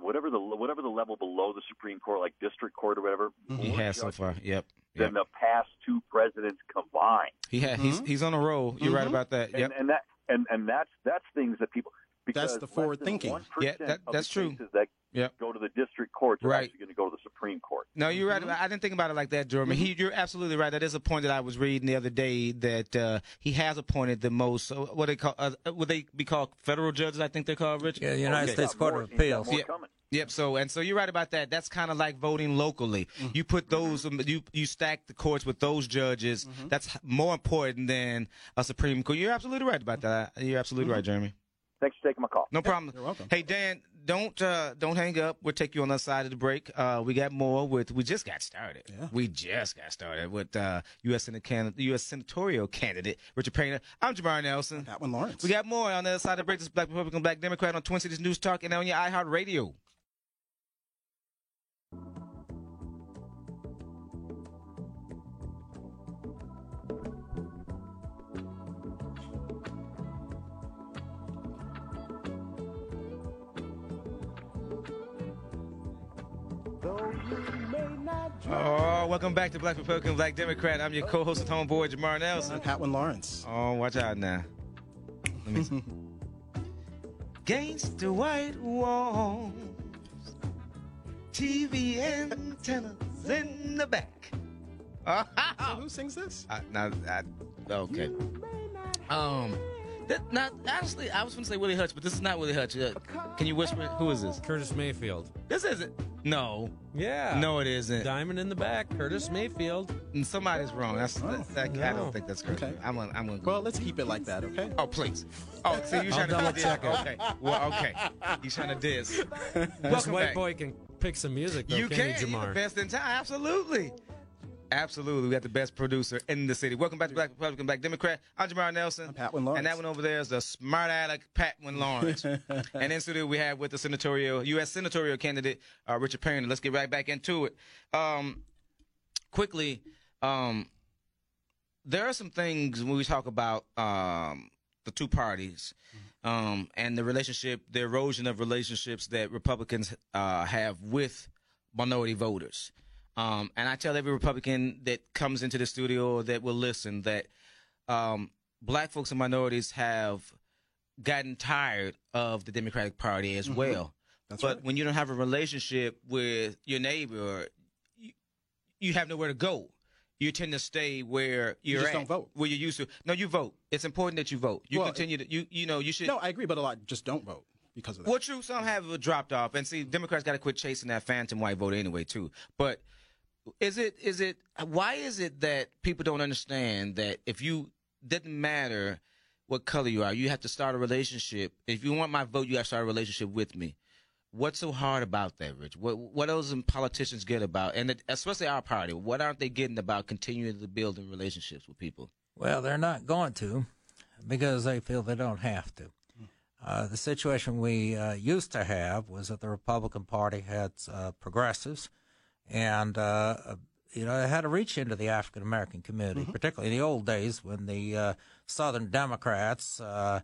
[SPEAKER 4] whatever the whatever the level below the Supreme Court, like district court or whatever,
[SPEAKER 1] He has so far. Yep.
[SPEAKER 4] than
[SPEAKER 1] Yep.
[SPEAKER 4] the past two presidents combined.
[SPEAKER 1] He had. He's
[SPEAKER 2] Mhm.
[SPEAKER 1] he's on a roll. You're right
[SPEAKER 2] Mhm.
[SPEAKER 1] about that.
[SPEAKER 4] And,
[SPEAKER 1] Yep.
[SPEAKER 4] and that and and that's that's things that people. Because
[SPEAKER 2] That's the forward thinking.
[SPEAKER 1] Yeah, that- that's true.
[SPEAKER 4] cases That
[SPEAKER 1] Yep.
[SPEAKER 4] go to the district courts are
[SPEAKER 1] Right.
[SPEAKER 4] actually going to go to the Supreme Court.
[SPEAKER 1] No, you're
[SPEAKER 2] Mm-hmm.
[SPEAKER 1] right. I didn't think about it like that, Jeremy. He, you're absolutely right. That is a point that I was reading the other day that uh, he has appointed the most. uh, What they call? Uh, would they be called federal judges? I think they're called, Rich.
[SPEAKER 3] Yeah, United
[SPEAKER 4] He's
[SPEAKER 3] States Court
[SPEAKER 4] more-
[SPEAKER 3] of Appeals.
[SPEAKER 4] more
[SPEAKER 1] Yeah.
[SPEAKER 4] coming.
[SPEAKER 1] Yep. So and so you're right about that. That's kind of like voting locally. You put those um, you you stack the courts with those judges. That's more important than a Supreme Court. You're absolutely right about that. You're absolutely right, Jeremy.
[SPEAKER 4] Thanks for taking my call.
[SPEAKER 1] No problem.
[SPEAKER 2] you're welcome.
[SPEAKER 1] Hey Dan, don't uh, don't hang up. We'll take you on the other side of the break. Uh, we got more with. We just got started.
[SPEAKER 2] Yeah.
[SPEAKER 1] We just got started with uh, U.S. Senate can- U.S. senatorial candidate Richard Painter. I'm Jamar Nelson.
[SPEAKER 2] Patwin, Lawrence.
[SPEAKER 1] We got more on the other side of the break. This is Black Republican, Black Democrat on Twin Cities News Talk and on your iHeart Radio. Oh, welcome back to Black Republican, Black Democrat. I'm your co-host and homeboy Jamar Nelson.
[SPEAKER 2] Pat Win Lawrence.
[SPEAKER 1] Oh, watch out now. Let me see. Against the white walls, TV antennas in the back.
[SPEAKER 2] So who sings this?
[SPEAKER 1] I, now, I, okay. Um, that, now, honestly, I was going to say Willie Hutch, but this is not Willie Hutch. Uh, can you whisper it? Who is this?
[SPEAKER 5] Curtis Mayfield.
[SPEAKER 1] This isn't. No.
[SPEAKER 5] Yeah.
[SPEAKER 1] No, it isn't.
[SPEAKER 5] Diamond in the back, Curtis Mayfield.
[SPEAKER 1] And somebody's wrong. That's, that's that, I don't
[SPEAKER 5] No.
[SPEAKER 1] think that's correct.
[SPEAKER 2] Okay.
[SPEAKER 1] I'm gonna, I'm gonna.
[SPEAKER 2] Well, let's keep it like that, okay?
[SPEAKER 1] Oh, please. Oh, so you trying to
[SPEAKER 5] double
[SPEAKER 1] diss?
[SPEAKER 5] check it.
[SPEAKER 1] Okay. Well, okay. You trying to diss?
[SPEAKER 5] This
[SPEAKER 1] Welcome
[SPEAKER 5] white
[SPEAKER 1] back.
[SPEAKER 5] boy can pick some music, though,
[SPEAKER 1] You
[SPEAKER 5] can,
[SPEAKER 1] can.
[SPEAKER 5] he,
[SPEAKER 1] You're the
[SPEAKER 5] Jamar?
[SPEAKER 1] best in town. Absolutely. Absolutely. We got the best producer in the city. Welcome back to Black Republican, Black Democrat. I'm Jamar Nelson.
[SPEAKER 2] I'm Pat Win Lawrence.
[SPEAKER 1] And that one over there is the smart aleck Pat Win Lawrence. and in studio we have with the senatorial, U.S. senatorial candidate, uh, Richard Perry. Let's get right back into it. Um, quickly, um, there are some things when we talk about um, the two parties um, and the relationship, the erosion of relationships that Republicans uh, have with minority voters. Um, and I tell every Republican that comes into the studio that will listen that um, black folks and minorities have gotten tired of the Democratic Party as well.
[SPEAKER 2] Mm-hmm. That's
[SPEAKER 1] but
[SPEAKER 2] right.
[SPEAKER 1] when you don't have a relationship with your neighbor, you, you have nowhere to go. You tend to stay where you're
[SPEAKER 2] just
[SPEAKER 1] at,
[SPEAKER 2] don't vote.
[SPEAKER 1] where you used to. No, you vote. It's important that you vote. You
[SPEAKER 2] Well,
[SPEAKER 1] continue to. You you know you should.
[SPEAKER 2] No, I agree, but a lot just don't vote because of that.
[SPEAKER 1] Well, true. Some have dropped off, and see, Democrats got to quit chasing that phantom white vote anyway, too. But is it is it why is it that people don't understand that if you didn't matter what color you are. You have to start a relationship. If you want my vote, you have to start a relationship with me. What's so hard about that, Rich? What what else politicians get about, and it, especially our party? What aren't they getting about continuing to build relationships with people?
[SPEAKER 3] Well, they're not going to because they feel they don't have to. Uh, the situation we uh, used to have was that the Republican Party had uh, progressives, and uh, you know they had to reach into the African American community, mm-hmm. particularly in the old days when the uh, Southern Democrats uh,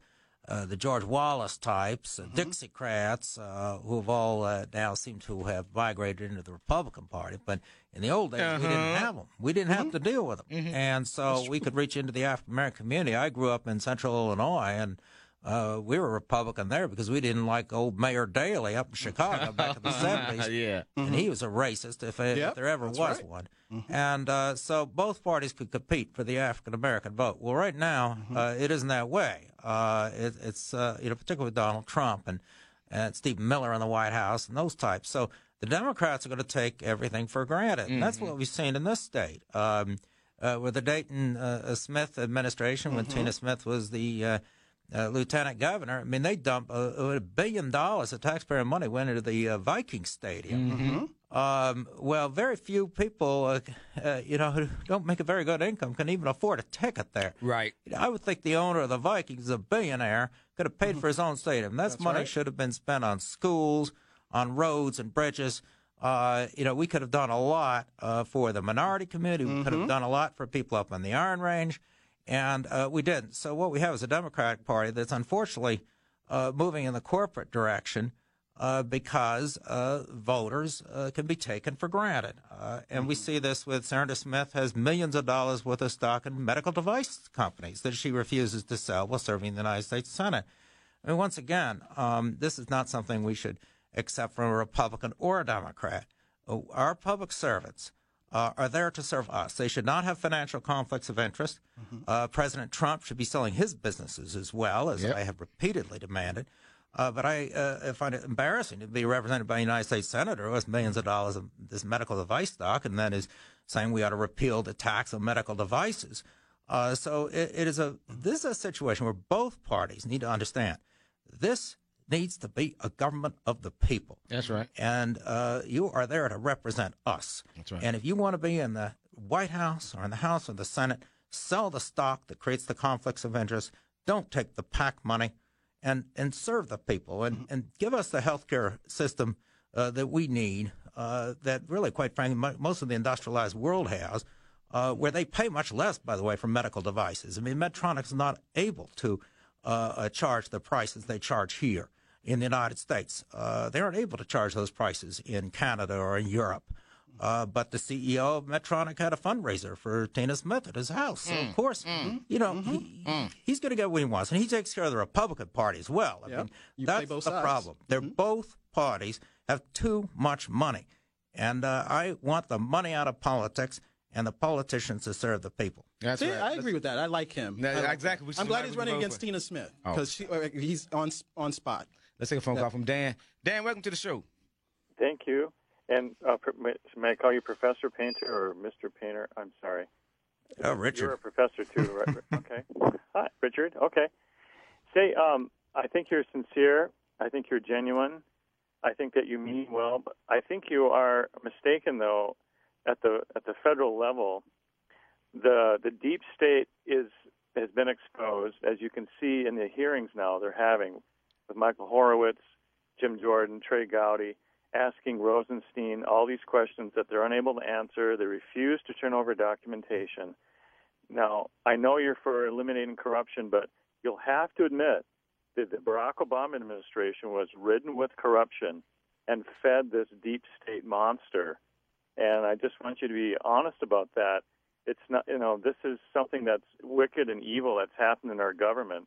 [SPEAKER 3] uh, the George Wallace types, uh, mm-hmm. Dixiecrats, uh, who have all uh, now seem to have migrated into the Republican Party. But in the old days, uh-huh. we didn't have them. We didn't have mm-hmm. to deal with them. Mm-hmm. And so we could reach into the African American community. I grew up in central Illinois, and uh, we were Republican there because we didn't like old Mayor Daley up in Chicago back in the 70s.
[SPEAKER 1] yeah.
[SPEAKER 3] And mm-hmm. he was a racist, if, yep, if there ever was
[SPEAKER 2] right.
[SPEAKER 3] one. Mm-hmm. And uh, so both parties could compete for the African American vote. Well, right now, mm-hmm. uh, it isn't that way. Uh, it, it's, uh, you know, particularly with Donald Trump and, and Stephen Miller in the White House and those types. So the Democrats are going to take everything for granted. And that's mm-hmm. what we've seen in this state. Um, uh, with the Dayton Smith administration, when mm-hmm. Tina Smith was the uh, lieutenant governor. I mean, they dumped a, a, billion dollars of taxpayer money went into the uh, Viking Stadium.
[SPEAKER 2] Mm-hmm.
[SPEAKER 3] Um, well, very few people, uh, uh, you know, who don't make a very good income can even afford a ticket there.
[SPEAKER 1] Right.
[SPEAKER 3] I would think the owner of the Vikings, a billionaire, could have paid mm-hmm. for his own stadium. That's, That's money right. should have been spent on schools, on roads and bridges. Uh, you know, we could have done a lot uh, for the minority community. We mm-hmm. could have mm-hmm. done a lot for people up in the Iron Range and uh, we didn't. So what we have is a Democratic Party that's unfortunately uh, moving in the corporate direction uh, because uh, voters uh, can be taken for granted. Uh, and mm-hmm. we see this with Senator Smith has millions of dollars worth of stock in medical device companies that she refuses to sell while serving in the United States Senate. I mean, once again, um, this is not something we should accept from a Republican or a Democrat. Our public servants uh, are there to serve us. They should not have financial conflicts of interest. Mm-hmm. Uh, President Trump should be selling his businesses as well, as yep. I have repeatedly demanded. Uh, but I uh, find it embarrassing to be represented by a United States senator who has millions of dollars of this medical device stock and then is saying we ought to repeal the tax on medical devices. Uh, so it, it is a this is a situation where both parties need to understand this needs to be a government of the people.
[SPEAKER 1] That's right.
[SPEAKER 3] And uh, you are there to represent us.
[SPEAKER 1] That's right.
[SPEAKER 3] And if you want to be in the White House or in the House or the Senate, sell the stock that creates the conflicts of interest. Don't take the PAC money and, and serve the people and, and give us the health care system uh, that we need, uh, that really, quite frankly, most of the industrialized world has. Uh, where they pay much less, by the way, for medical devices. I mean, Medtronic is not able to uh, uh, charge the prices they charge here in the United States. Uh, they aren't able to charge those prices in Canada or in Europe. Uh, but the CEO of Medtronic had a fundraiser for Tina Smith at his house. So, of mm, course, mm, you know, mm-hmm, he, mm. he's going to get what he wants. And he takes care of the Republican Party as well. I yep. mean, you that's the sides. problem. They're mm-hmm. both parties have too much money. And uh, I want the money out of politics and the politicians to serve the people.
[SPEAKER 2] That's See, right. I agree with that. I like him.
[SPEAKER 1] like exactly.
[SPEAKER 2] I'm glad he's running against Tina Smith because oh. he's on on spot.
[SPEAKER 1] Let's take a phone call from Dan. Dan, welcome to the show.
[SPEAKER 6] Thank you. And uh, may I call you Professor Painter or Mr. Painter? I'm sorry.
[SPEAKER 3] Oh, Richard.
[SPEAKER 6] You're a professor too, right? okay. Hi, Richard. Okay. Say, um, I think you're sincere. I think you're genuine. I think that you mean well. But I think you are mistaken, though, at the at the federal level. The the deep state is has been exposed, as you can see in the hearings now they're having with Michael Horowitz, Jim Jordan, Trey Gowdy, asking Rosenstein all these questions that they're unable to answer. They refuse to turn over documentation. Now, I know you're for eliminating corruption, but you'll have to admit that the Barack Obama administration was ridden with corruption and fed this deep state monster. And I just want you to be honest about that. It's not, you know, this is something that's wicked and evil that's happened in our government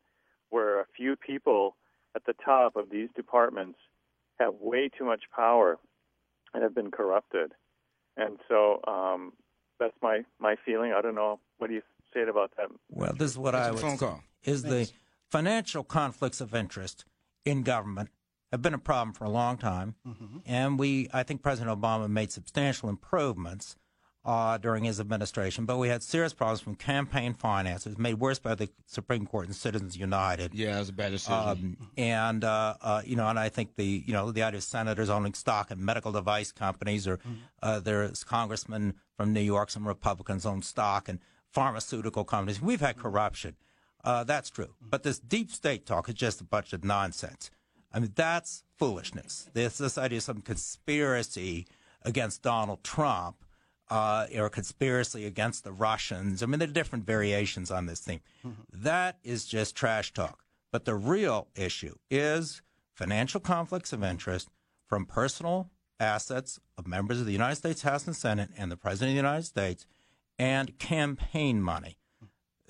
[SPEAKER 6] where a few people at the top of these departments have way too much power and have been corrupted. And so um, that's my, my feeling. I don't know. What do you say about that?
[SPEAKER 3] Well, this is what I would phone call. is Thanks. the financial conflicts of interest in government have been a problem for a long time, mm-hmm. and we I think President Obama made substantial improvements uh, during his administration, but we had serious problems from campaign finance. It was made worse by the Supreme Court and Citizens United.
[SPEAKER 1] Yeah, it was a bad decision.
[SPEAKER 3] Um, and uh, uh, you know, and I think the you know the idea of senators owning stock in medical device companies, or uh, there's congressmen from New York, some Republicans own stock in pharmaceutical companies. We've had corruption. Uh, that's true. But this deep state talk is just a bunch of nonsense. I mean, that's foolishness. This this idea of some conspiracy against Donald Trump uh, or conspiracy against the Russians. I mean, there are different variations on this theme. That is just trash talk. But the real issue is financial conflicts of interest from personal assets of members of the United States House and Senate and the President of the United States and campaign money,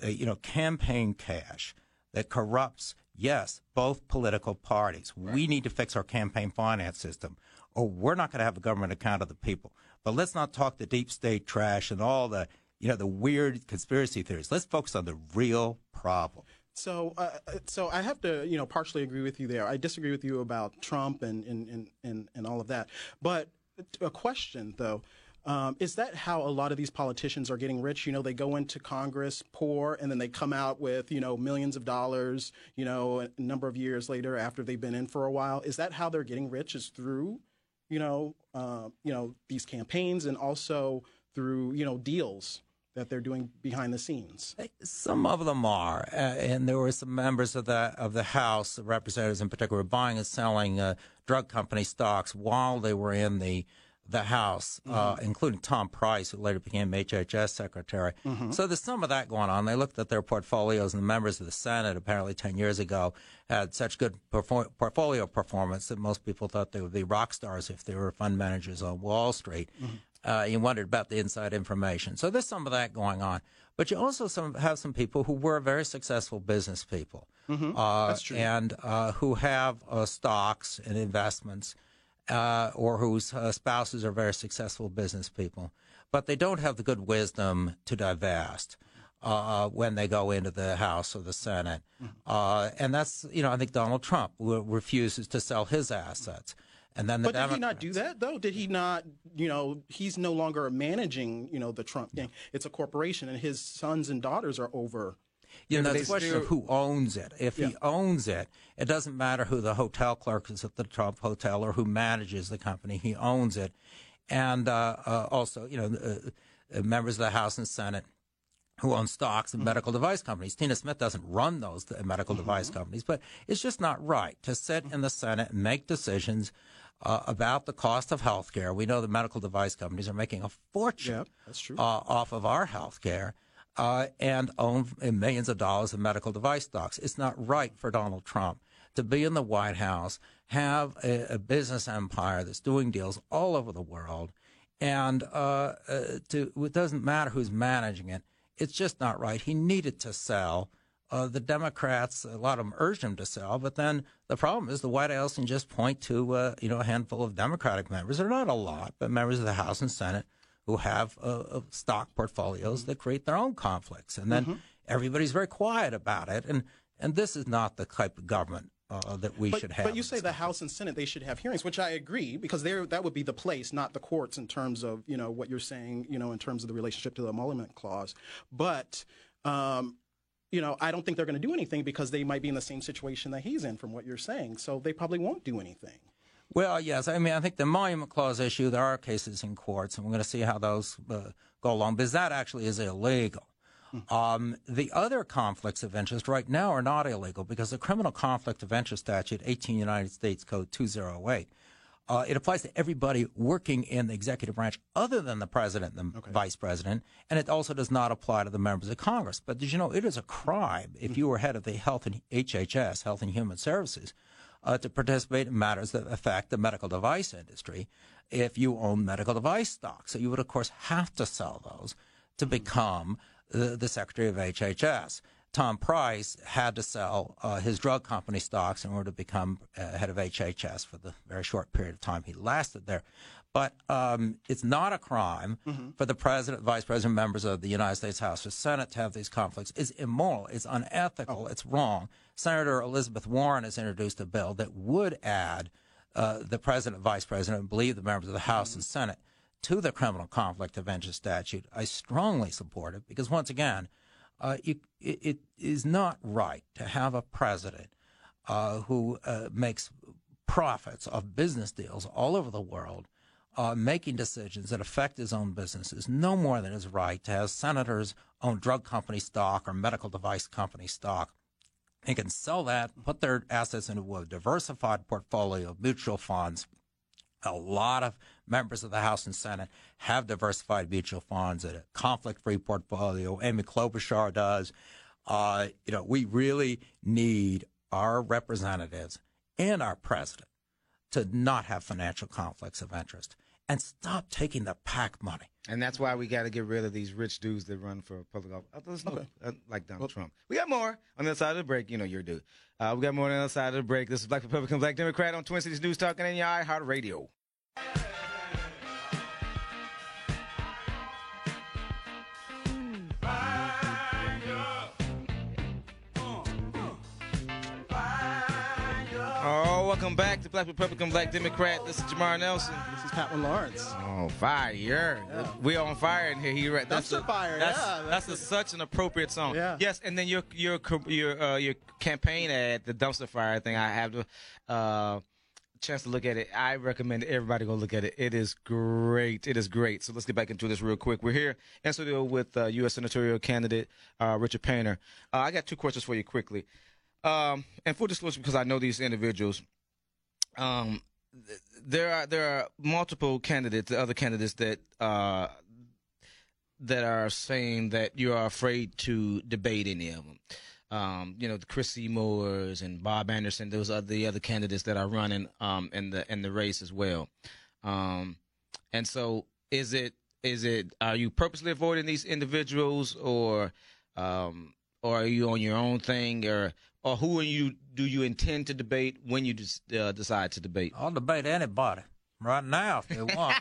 [SPEAKER 3] uh, you know, campaign cash that corrupts, yes, both political parties. We need to fix our campaign finance system, or we're not going to have a government account of the people. But let's not talk the deep state trash and all the, you know, the weird conspiracy theories. Let's focus on the real problem.
[SPEAKER 2] So, uh, so I have to, you know, partially agree with you there. I disagree with you about Trump and and and and, and all of that. But a question though. Um, is that how a lot of these politicians are getting rich? You know, they go into Congress poor and then they come out with, you know, millions of dollars, you know, a number of years later after they've been in for a while. Is that how they're getting rich? Is through, you know, uh, you know, these campaigns and also through, you know, deals that they're doing behind the scenes?
[SPEAKER 3] Some of them are, uh, and there were some members of the of the House, the representatives in particular, buying and selling uh, drug company stocks while they were in the the House, uh, including Tom Price, who later became HHS secretary. So there's some of that going on. They looked at their portfolios, and the members of the Senate, apparently 10 years ago, had such good perfor- portfolio performance that most people thought they would be rock stars if they were fund managers on Wall Street. Uh, you wondered about the inside information. So there's some of that going on. But you also some, have some people who were very successful business people. Uh,
[SPEAKER 2] That's true.
[SPEAKER 3] And uh, who have uh, stocks and investments uh, or whose uh, spouses are very successful business people, but they don't have the good wisdom to divest uh, when they go into the House or the Senate. Uh, and that's, you know, I think Donald Trump w- refuses to sell his assets. And then the
[SPEAKER 2] But did he not do that though? Did he not? You know, he's no longer managing. You know, the Trump gang. It's a corporation, and his sons and daughters are over.
[SPEAKER 3] You know, the question of who owns it. If he owns it, it doesn't matter who the hotel clerk is at the Trump Hotel or who manages the company. He owns it. And uh, uh, also, you know, uh, uh, members of the House and Senate who own stocks in medical device companies. Tina Smith doesn't run those uh, medical device companies, but it's just not right to sit in the Senate and make decisions uh, about the cost of health care. We know the medical device companies are making a fortune
[SPEAKER 2] Yep, that's true.
[SPEAKER 3] uh, off of our health care uh, and own millions of dollars of medical device stocks. It's not right for Donald Trump to be in the White House, have a, a business empire that's doing deals all over the world, and uh, uh, to it doesn't matter who's managing it. It's just not right. He needed to sell. Uh, the Democrats, a lot of them urged him to sell, but then the problem is the White House can just point to uh, you know a handful of Democratic members. They're not a lot, but members of the House and Senate who have uh, uh, stock portfolios that create their own conflicts, and then everybody's very quiet about it. And and this is not the type of government uh, that we
[SPEAKER 2] But,
[SPEAKER 3] should have.
[SPEAKER 2] but you say the House and Senate they should have hearings, which I agree because there that would be the place, not the courts, in terms of you know what you're saying, you know, in terms of the relationship to the emolument clause. But um, you know, I don't think they're going to do anything because they might be in the same situation that he's in, from what you're saying. So they probably won't do anything.
[SPEAKER 3] Well, yes. I mean, I think the Emolument Clause issue, there are cases in courts, and we're going to see how those uh, go along, because that actually is illegal. Um, the other conflicts of interest right now are not illegal because the Criminal Conflict of Interest Statute, 18 United States Code 208, uh, it applies to everybody working in the executive branch other than the president and the vice president, and it also does not apply to the members of Congress. But did you know it is a crime if you were head of the Health and HHS, Health and Human Services, uh, to participate in matters that affect the medical device industry if you own medical device stocks. So you would, of course, have to sell those to become the, the Secretary of HHS. Tom Price had to sell uh, his drug company stocks in order to become uh, head of HHS for the very short period of time he lasted there. But um, it's not a crime for the president, vice president, members of the United States House or Senate to have these conflicts. It's immoral. It's unethical. It's wrong. Senator Elizabeth Warren has introduced a bill that would add uh, the president, vice president, and believe the members of the House and Senate to the criminal conflict of interest statute. I strongly support it because, once again, uh, you, it, it is not right to have a president uh, who uh, makes profits of business deals all over the world, uh, making decisions that affect his own businesses, no more than is right to have senators own drug company stock or medical device company stock. They can sell that, put their assets into a diversified portfolio of mutual funds. A lot of members of the House and Senate have diversified mutual funds, a conflict-free portfolio. Amy Klobuchar does. Uh, you know, we really need our representatives and our president to not have financial conflicts of interest and stop taking the PAC money.
[SPEAKER 1] And that's why we got to get rid of these rich dudes that run for public office, uh, okay. uh, like Donald well, Trump. We got more on the other side of the break. You know, your dude. Uh, we got more on the other side of the break. This is Black Republican, Black Democrat on Twin Cities News Talking in your iHeart Radio. Welcome back to Black Republican, Black Democrat. This is Jamar Nelson.
[SPEAKER 2] This is Patwin Lawrence.
[SPEAKER 1] Oh, fire! Yeah. We are on fire in here. He
[SPEAKER 2] right. That's, that's a, fire.
[SPEAKER 1] That's,
[SPEAKER 2] yeah,
[SPEAKER 1] that's, that's a, such an appropriate song.
[SPEAKER 2] Yeah.
[SPEAKER 1] Yes, and then your your your uh, your campaign ad, the dumpster fire thing. I have the uh, chance to look at it. I recommend everybody go look at it. It is great. It is great. So let's get back into this real quick. We're here in studio with uh, U.S. senatorial candidate uh, Richard Painter. Uh, I got two questions for you quickly. Um, and full disclosure, because I know these individuals, um, there are there are multiple candidates, other candidates that uh, that are saying that you are afraid to debate any of them. Um, you know, the Chris Seymores and Bob Anderson. Those are the other candidates that are running um, in the in the race as well. Um, and so, is it is it are you purposely avoiding these individuals, or um, or are you on your own thing, or or who are you do you intend to debate when you uh, decide to debate?
[SPEAKER 3] I'll debate anybody right now if they want.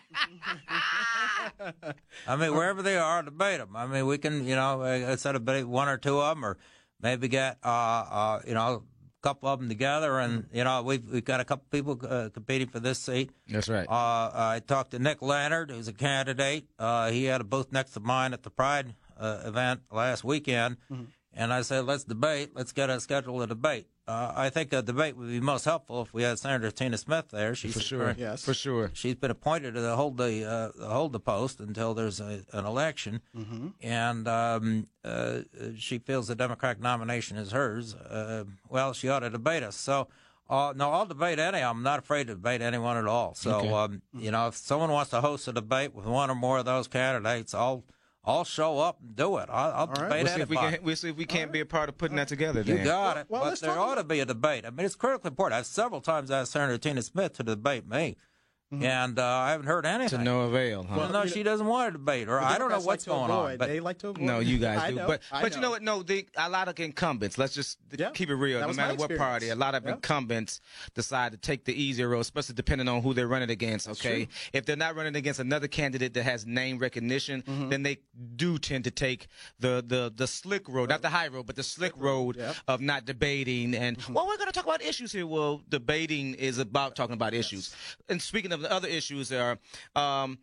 [SPEAKER 3] I mean, wherever they are, debate them. I mean, we can, you know, instead of debate one or two of them, or maybe get, uh, uh, you know, a couple of them together, and you know, we've we've got a couple people uh, competing for this seat.
[SPEAKER 1] That's right.
[SPEAKER 3] Uh, I talked to Nick Leonard, who's a candidate. Uh, he had a booth next to mine at the Pride uh, event last weekend. Mm-hmm and I said, let's debate. Let's get a schedule a debate. Uh, I think a debate would be most helpful if we had Senator Tina Smith there.
[SPEAKER 1] She's for sure.
[SPEAKER 2] yes,
[SPEAKER 1] for sure.
[SPEAKER 3] She's been appointed to hold the uh, hold the post until there's a, an election, mm-hmm. and um, uh, she feels the Democratic nomination is hers. Uh, well, she ought to debate us. So. Uh, no, I'll debate any. I'm not afraid to debate anyone at all. So, okay. um, you know, if someone wants to host a debate with one or more of those candidates, I'll I'll show up and do it. I'll, I'll debate
[SPEAKER 1] we'll see if we can. We'll see if we can't right. be a part of putting that together.
[SPEAKER 3] You
[SPEAKER 1] then.
[SPEAKER 3] got it. Well, but there ought to be a debate. I mean, it's critically important. I've several times asked Senator Tina Smith to debate me. Mm-hmm. And uh, I haven't heard anything.
[SPEAKER 1] To no avail. Huh?
[SPEAKER 3] Well, no, she doesn't want to debate, or I don't know what's
[SPEAKER 2] like
[SPEAKER 3] going
[SPEAKER 2] avoid.
[SPEAKER 3] on.
[SPEAKER 2] But they like to avoid.
[SPEAKER 1] No, you guys do.
[SPEAKER 2] know,
[SPEAKER 1] but but know. you know what? No, they, a lot of incumbents. Let's just yeah, keep it real. No matter what party, a lot of yeah. incumbents decide to take the easier road, especially depending on who they're running against. Okay, if they're not running against another candidate that has name recognition, mm-hmm. then they do tend to take the the the slick road, not the high road, but the slick road yep. of not debating. And mm-hmm. well, we're going to talk about issues here. Well, debating is about talking about yes. issues. And speaking of the other issues, are. Um,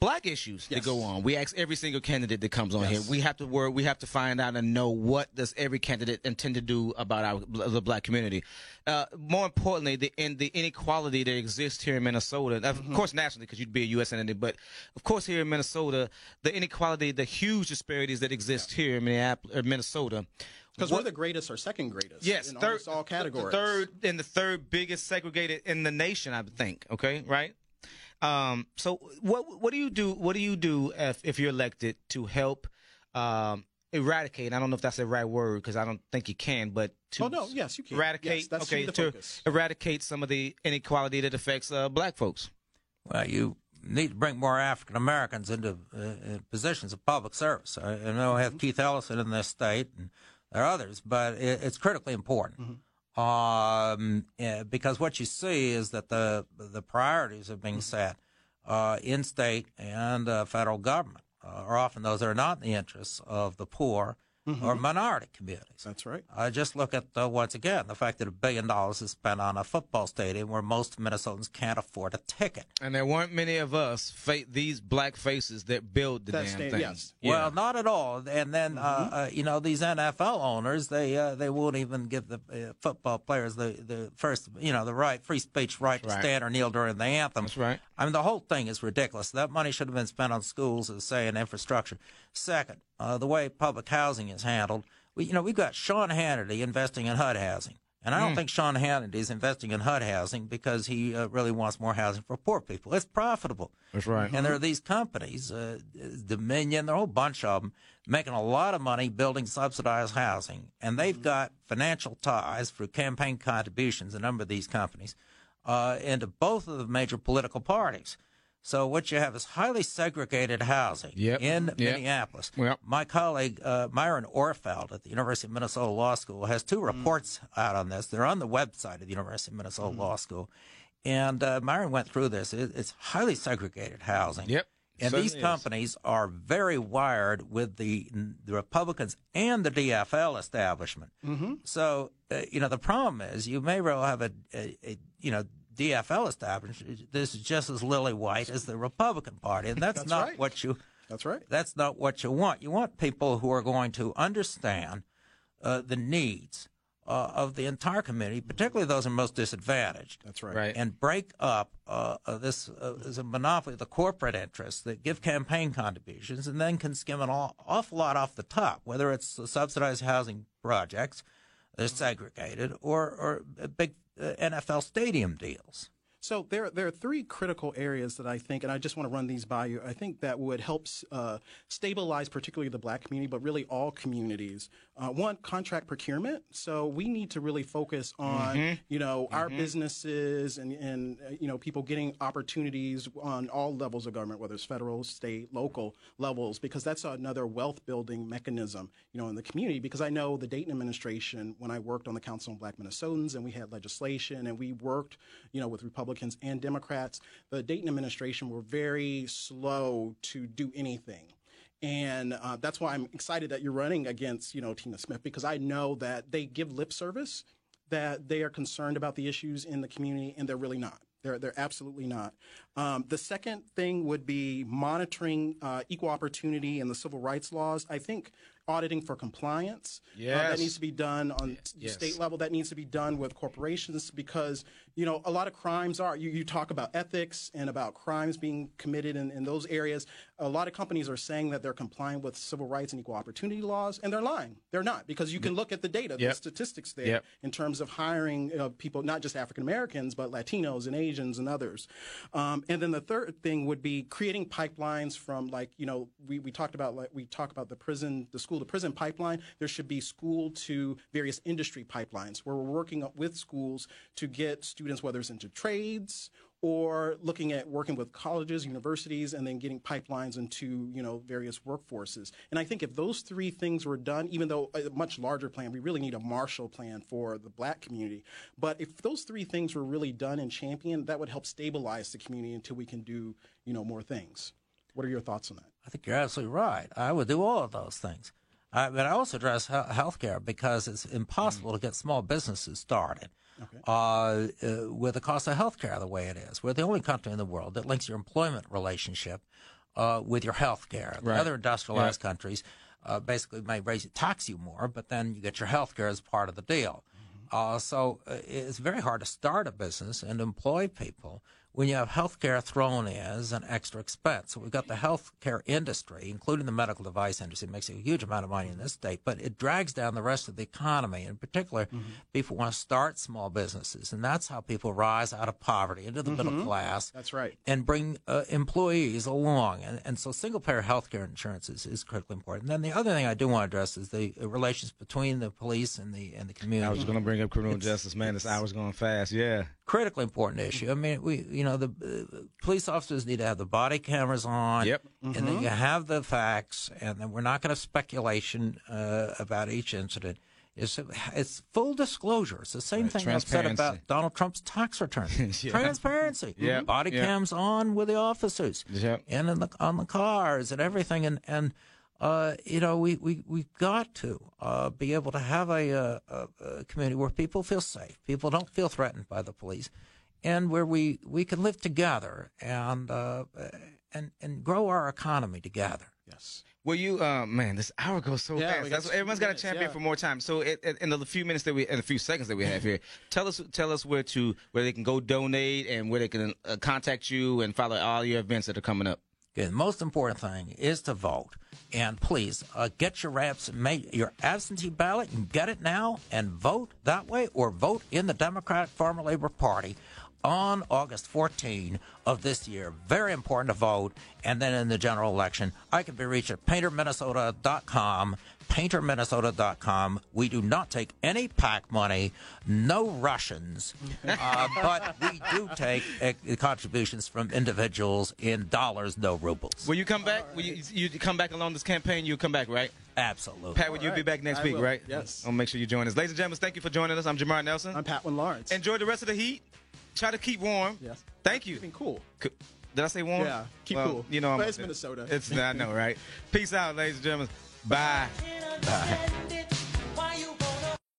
[SPEAKER 1] black issues yes. that go on. We ask every single candidate that comes on yes. here. We have to work. We have to find out and know what does every candidate intend to do about our the black community. Uh, more importantly, the in the inequality that exists here in Minnesota. Of mm-hmm. course, nationally, because you'd be a U.S. entity, but of course here in Minnesota, the inequality, the huge disparities that exist yeah. here in Minneapolis, Minnesota.
[SPEAKER 2] Because we're the greatest or second greatest.
[SPEAKER 1] Yes,
[SPEAKER 2] in
[SPEAKER 1] third,
[SPEAKER 2] all categories.
[SPEAKER 1] third and the third biggest segregated in the nation, I think. Okay, right? Um, so what what do you do? What do you do if, if you're elected to help um, eradicate? I don't know if that's the right word because I don't think you can, but to
[SPEAKER 2] oh no, yes, you can
[SPEAKER 1] eradicate.
[SPEAKER 2] Yes,
[SPEAKER 1] okay,
[SPEAKER 2] to
[SPEAKER 1] focus. eradicate some of the inequality that affects uh, black folks.
[SPEAKER 3] Well, you need to bring more African Americans into uh, positions of public service. I, I know I have mm-hmm. Keith Ellison in this state, and there are others, but it, it's critically important. Mm-hmm. Um, eh, because what you see is that the the priorities are being set uh, in state and uh, federal government. Uh, are often those that are not in the interests of the poor or minority communities.
[SPEAKER 2] That's right.
[SPEAKER 3] Uh, just look at, uh, once again, the fact that a billion dollars is spent on a football stadium where most Minnesotans can't afford a ticket.
[SPEAKER 1] And there weren't many of us, fa- these black faces, that build the
[SPEAKER 2] That
[SPEAKER 1] damn
[SPEAKER 2] sta-
[SPEAKER 1] thing.
[SPEAKER 2] yes.
[SPEAKER 3] Well, not at all. And then, uh, uh, you know, these NFL owners, they uh, they won't even give the uh, football players the, the first, you know, the right, free speech right to
[SPEAKER 1] Right.
[SPEAKER 3] stand or kneel during the anthem.
[SPEAKER 1] That's right.
[SPEAKER 3] I mean, the whole thing is ridiculous. That money should have been spent on schools, as say, and infrastructure. Second, uh, the way public housing is handled. We, you know, we've got Sean Hannity investing in HUD housing. And I don't think Sean Hannity is investing in HUD housing because he uh, really wants more housing for poor people. It's profitable.
[SPEAKER 1] That's right.
[SPEAKER 3] And there are these companies, uh, Dominium, there are a whole bunch of them, making a lot of money building subsidized housing. And they've got financial ties through campaign contributions, a number of these companies, uh, into both of the major political parties. So what you have is highly segregated housing
[SPEAKER 1] Yep.
[SPEAKER 3] in
[SPEAKER 1] Yep.
[SPEAKER 3] Minneapolis.
[SPEAKER 1] Yep.
[SPEAKER 3] My colleague uh, Myron Orfield at the University of Minnesota Law School has two reports out on this. They're on the website of the University of Minnesota Law School, and uh, Myron went through this. It, it's highly segregated housing.
[SPEAKER 1] Yep.
[SPEAKER 3] And
[SPEAKER 1] Certainly
[SPEAKER 3] these
[SPEAKER 1] is.
[SPEAKER 3] companies are very wired with the, the Republicans and the DFL establishment. Mm-hmm. So, uh, you know, the problem is you may well have a, a, a you know, DFL establishment. This is just as lily white as the Republican Party, and that's,
[SPEAKER 2] That's
[SPEAKER 3] not
[SPEAKER 2] right.
[SPEAKER 3] what you.
[SPEAKER 2] That's right.
[SPEAKER 3] That's not what you want. You want people who are going to understand uh, the needs uh, of the entire community, particularly those who are most disadvantaged
[SPEAKER 2] That's right.
[SPEAKER 1] Right.
[SPEAKER 3] and break up uh, uh, this uh, is a monopoly of the corporate interests that give campaign contributions and then can skim an aw- awful lot off the top, whether it's the subsidized housing projects, they're segregated, or, or uh, big Uh, NFL stadium deals.
[SPEAKER 2] So there, there are three critical areas that I think, and I just want to run these by you. I think that would help uh, stabilize, particularly the black community, but really all communities. Uh, one, contract procurement. So we need to really focus on, you know, our businesses and, and uh, you know, people getting opportunities on all levels of government, whether it's federal, state, local levels, because that's another wealth building mechanism, you know, in the community. Because I know the Dayton administration, when I worked on the Council on Black Minnesotans and we had legislation and we worked, you know, with Republicans and Democrats, the Dayton administration were very slow to do anything. And uh, that's why I'm excited that you're running against, you know, Tina Smith because I know that they give lip service, that they are concerned about the issues in the community, and they're really not. They're, they're absolutely not. Um, the second thing would be monitoring uh, equal opportunity and the civil rights laws. I think auditing for compliance. uh, that needs to be done on
[SPEAKER 1] Yes.
[SPEAKER 2] state level. That needs to be done with corporations because, you know, a lot of crimes are, you, you talk about ethics and about crimes being committed in, in those areas. A lot of companies are saying that they're complying with civil rights and equal opportunity laws, and they're lying. They're not because you can look at the data, the statistics there
[SPEAKER 1] Yep.
[SPEAKER 2] in terms of hiring uh, people, not just African Americans, but Latinos and Asians and others. Um, and then the third thing would be creating pipelines from like, you know, we, we talked about, like, we talk about the prison, the school to prison pipeline. There should be school to various industry pipelines where we're working up with schools to get students, whether it's into trades or looking at working with colleges, universities, and then getting pipelines into you know various workforces. And I think if those three things were done, even though a much larger plan, we really need a Marshall Plan for the Black community. But if those three things were really done and championed, that would help stabilize the community until we can do you know more things. What are your thoughts on that?
[SPEAKER 3] I think you're absolutely right. I would do all of those things. But I also address he- healthcare because it's impossible mm. to get small businesses started uh, uh, with the cost of healthcare the way it is. We're the only country in the world that links your employment relationship uh, with your healthcare. The
[SPEAKER 1] Right.
[SPEAKER 3] other industrialized countries uh, basically may raise tax you more, but then you get your healthcare as part of the deal. Uh, so uh, it's very hard to start a business and employ people when you have healthcare thrown in as an extra expense. So we've got the healthcare industry, including the medical device industry, makes a huge amount of money in this state, but it drags down the rest of the economy. In particular, people want to start small businesses, and that's how people rise out of poverty into the middle class
[SPEAKER 2] That's right.
[SPEAKER 3] and bring uh, employees along. And, and so single payer health care insurance is, is critically important. And then the other thing I do want to address is the relations between the police and the and the community.
[SPEAKER 1] I was going to bring up criminal justice, man. This hour's going fast. Yeah.
[SPEAKER 3] critically important issue. I mean, we, you know, the uh, police officers need to have the body cameras on.
[SPEAKER 1] Yep.
[SPEAKER 3] And then you have the facts, and then we're not going to speculation uh, about each incident. It's, it's full disclosure. It's the same
[SPEAKER 1] Right,
[SPEAKER 3] thing I've said about. Donald Trump's tax return.
[SPEAKER 1] Yeah.
[SPEAKER 3] Transparency.
[SPEAKER 1] Yeah,
[SPEAKER 3] Body
[SPEAKER 1] yeah.
[SPEAKER 3] cams on with the officers
[SPEAKER 1] Yep.
[SPEAKER 3] and in the, on the cars and everything. And, and uh, you know, we, we, we've got to uh, be able to have a, uh, a, a community where people feel safe, people don't feel threatened by the police, and where we, we can live together and, uh, and, and grow our economy together.
[SPEAKER 2] Yes.
[SPEAKER 1] Well, you, uh, man, this hour goes so
[SPEAKER 2] Yeah,
[SPEAKER 1] fast.
[SPEAKER 2] we
[SPEAKER 1] That's,
[SPEAKER 2] two
[SPEAKER 1] everyone's got a champion
[SPEAKER 2] yeah.
[SPEAKER 1] for more time. So, it, it, in the few minutes that we, in the few seconds that we have here, tell us, tell us where to, where they can go donate and where they can uh, contact you and follow all your events that are coming up.
[SPEAKER 3] Okay, the most important thing is to vote. And please uh, get your abs- make your absentee ballot and get it now and vote that way or vote in the Democratic Farmer Labor Party on August 14 of this year. Very important to vote. And then in the general election, I can be reached at painterminnesota.com. Painterminnesota.com. We do not take any PAC money, no Russians, uh, but we do take uh, contributions from individuals in dollars, no rubles.
[SPEAKER 1] Will you come back? Will you, you come back along this campaign? You'll come back, right?
[SPEAKER 3] Absolutely.
[SPEAKER 1] Pat, will you be back next
[SPEAKER 2] I
[SPEAKER 1] week,
[SPEAKER 2] will.
[SPEAKER 1] right?
[SPEAKER 2] Yes.
[SPEAKER 1] I'll make sure you join us. Ladies and gentlemen, thank you for joining us. I'm Jamar Nelson.
[SPEAKER 2] I'm Patwin Lawrence.
[SPEAKER 1] Enjoy the rest of the heat. Try to keep warm.
[SPEAKER 2] Yes.
[SPEAKER 1] Thank you.
[SPEAKER 2] Keeping cool.
[SPEAKER 1] Co- did I say warm?
[SPEAKER 2] Yeah. Keep
[SPEAKER 1] well,
[SPEAKER 2] cool.
[SPEAKER 1] You know, I'm,
[SPEAKER 2] it's Minnesota.
[SPEAKER 1] It's I know, right? Peace out, ladies and gentlemen. Bye.
[SPEAKER 7] Bye.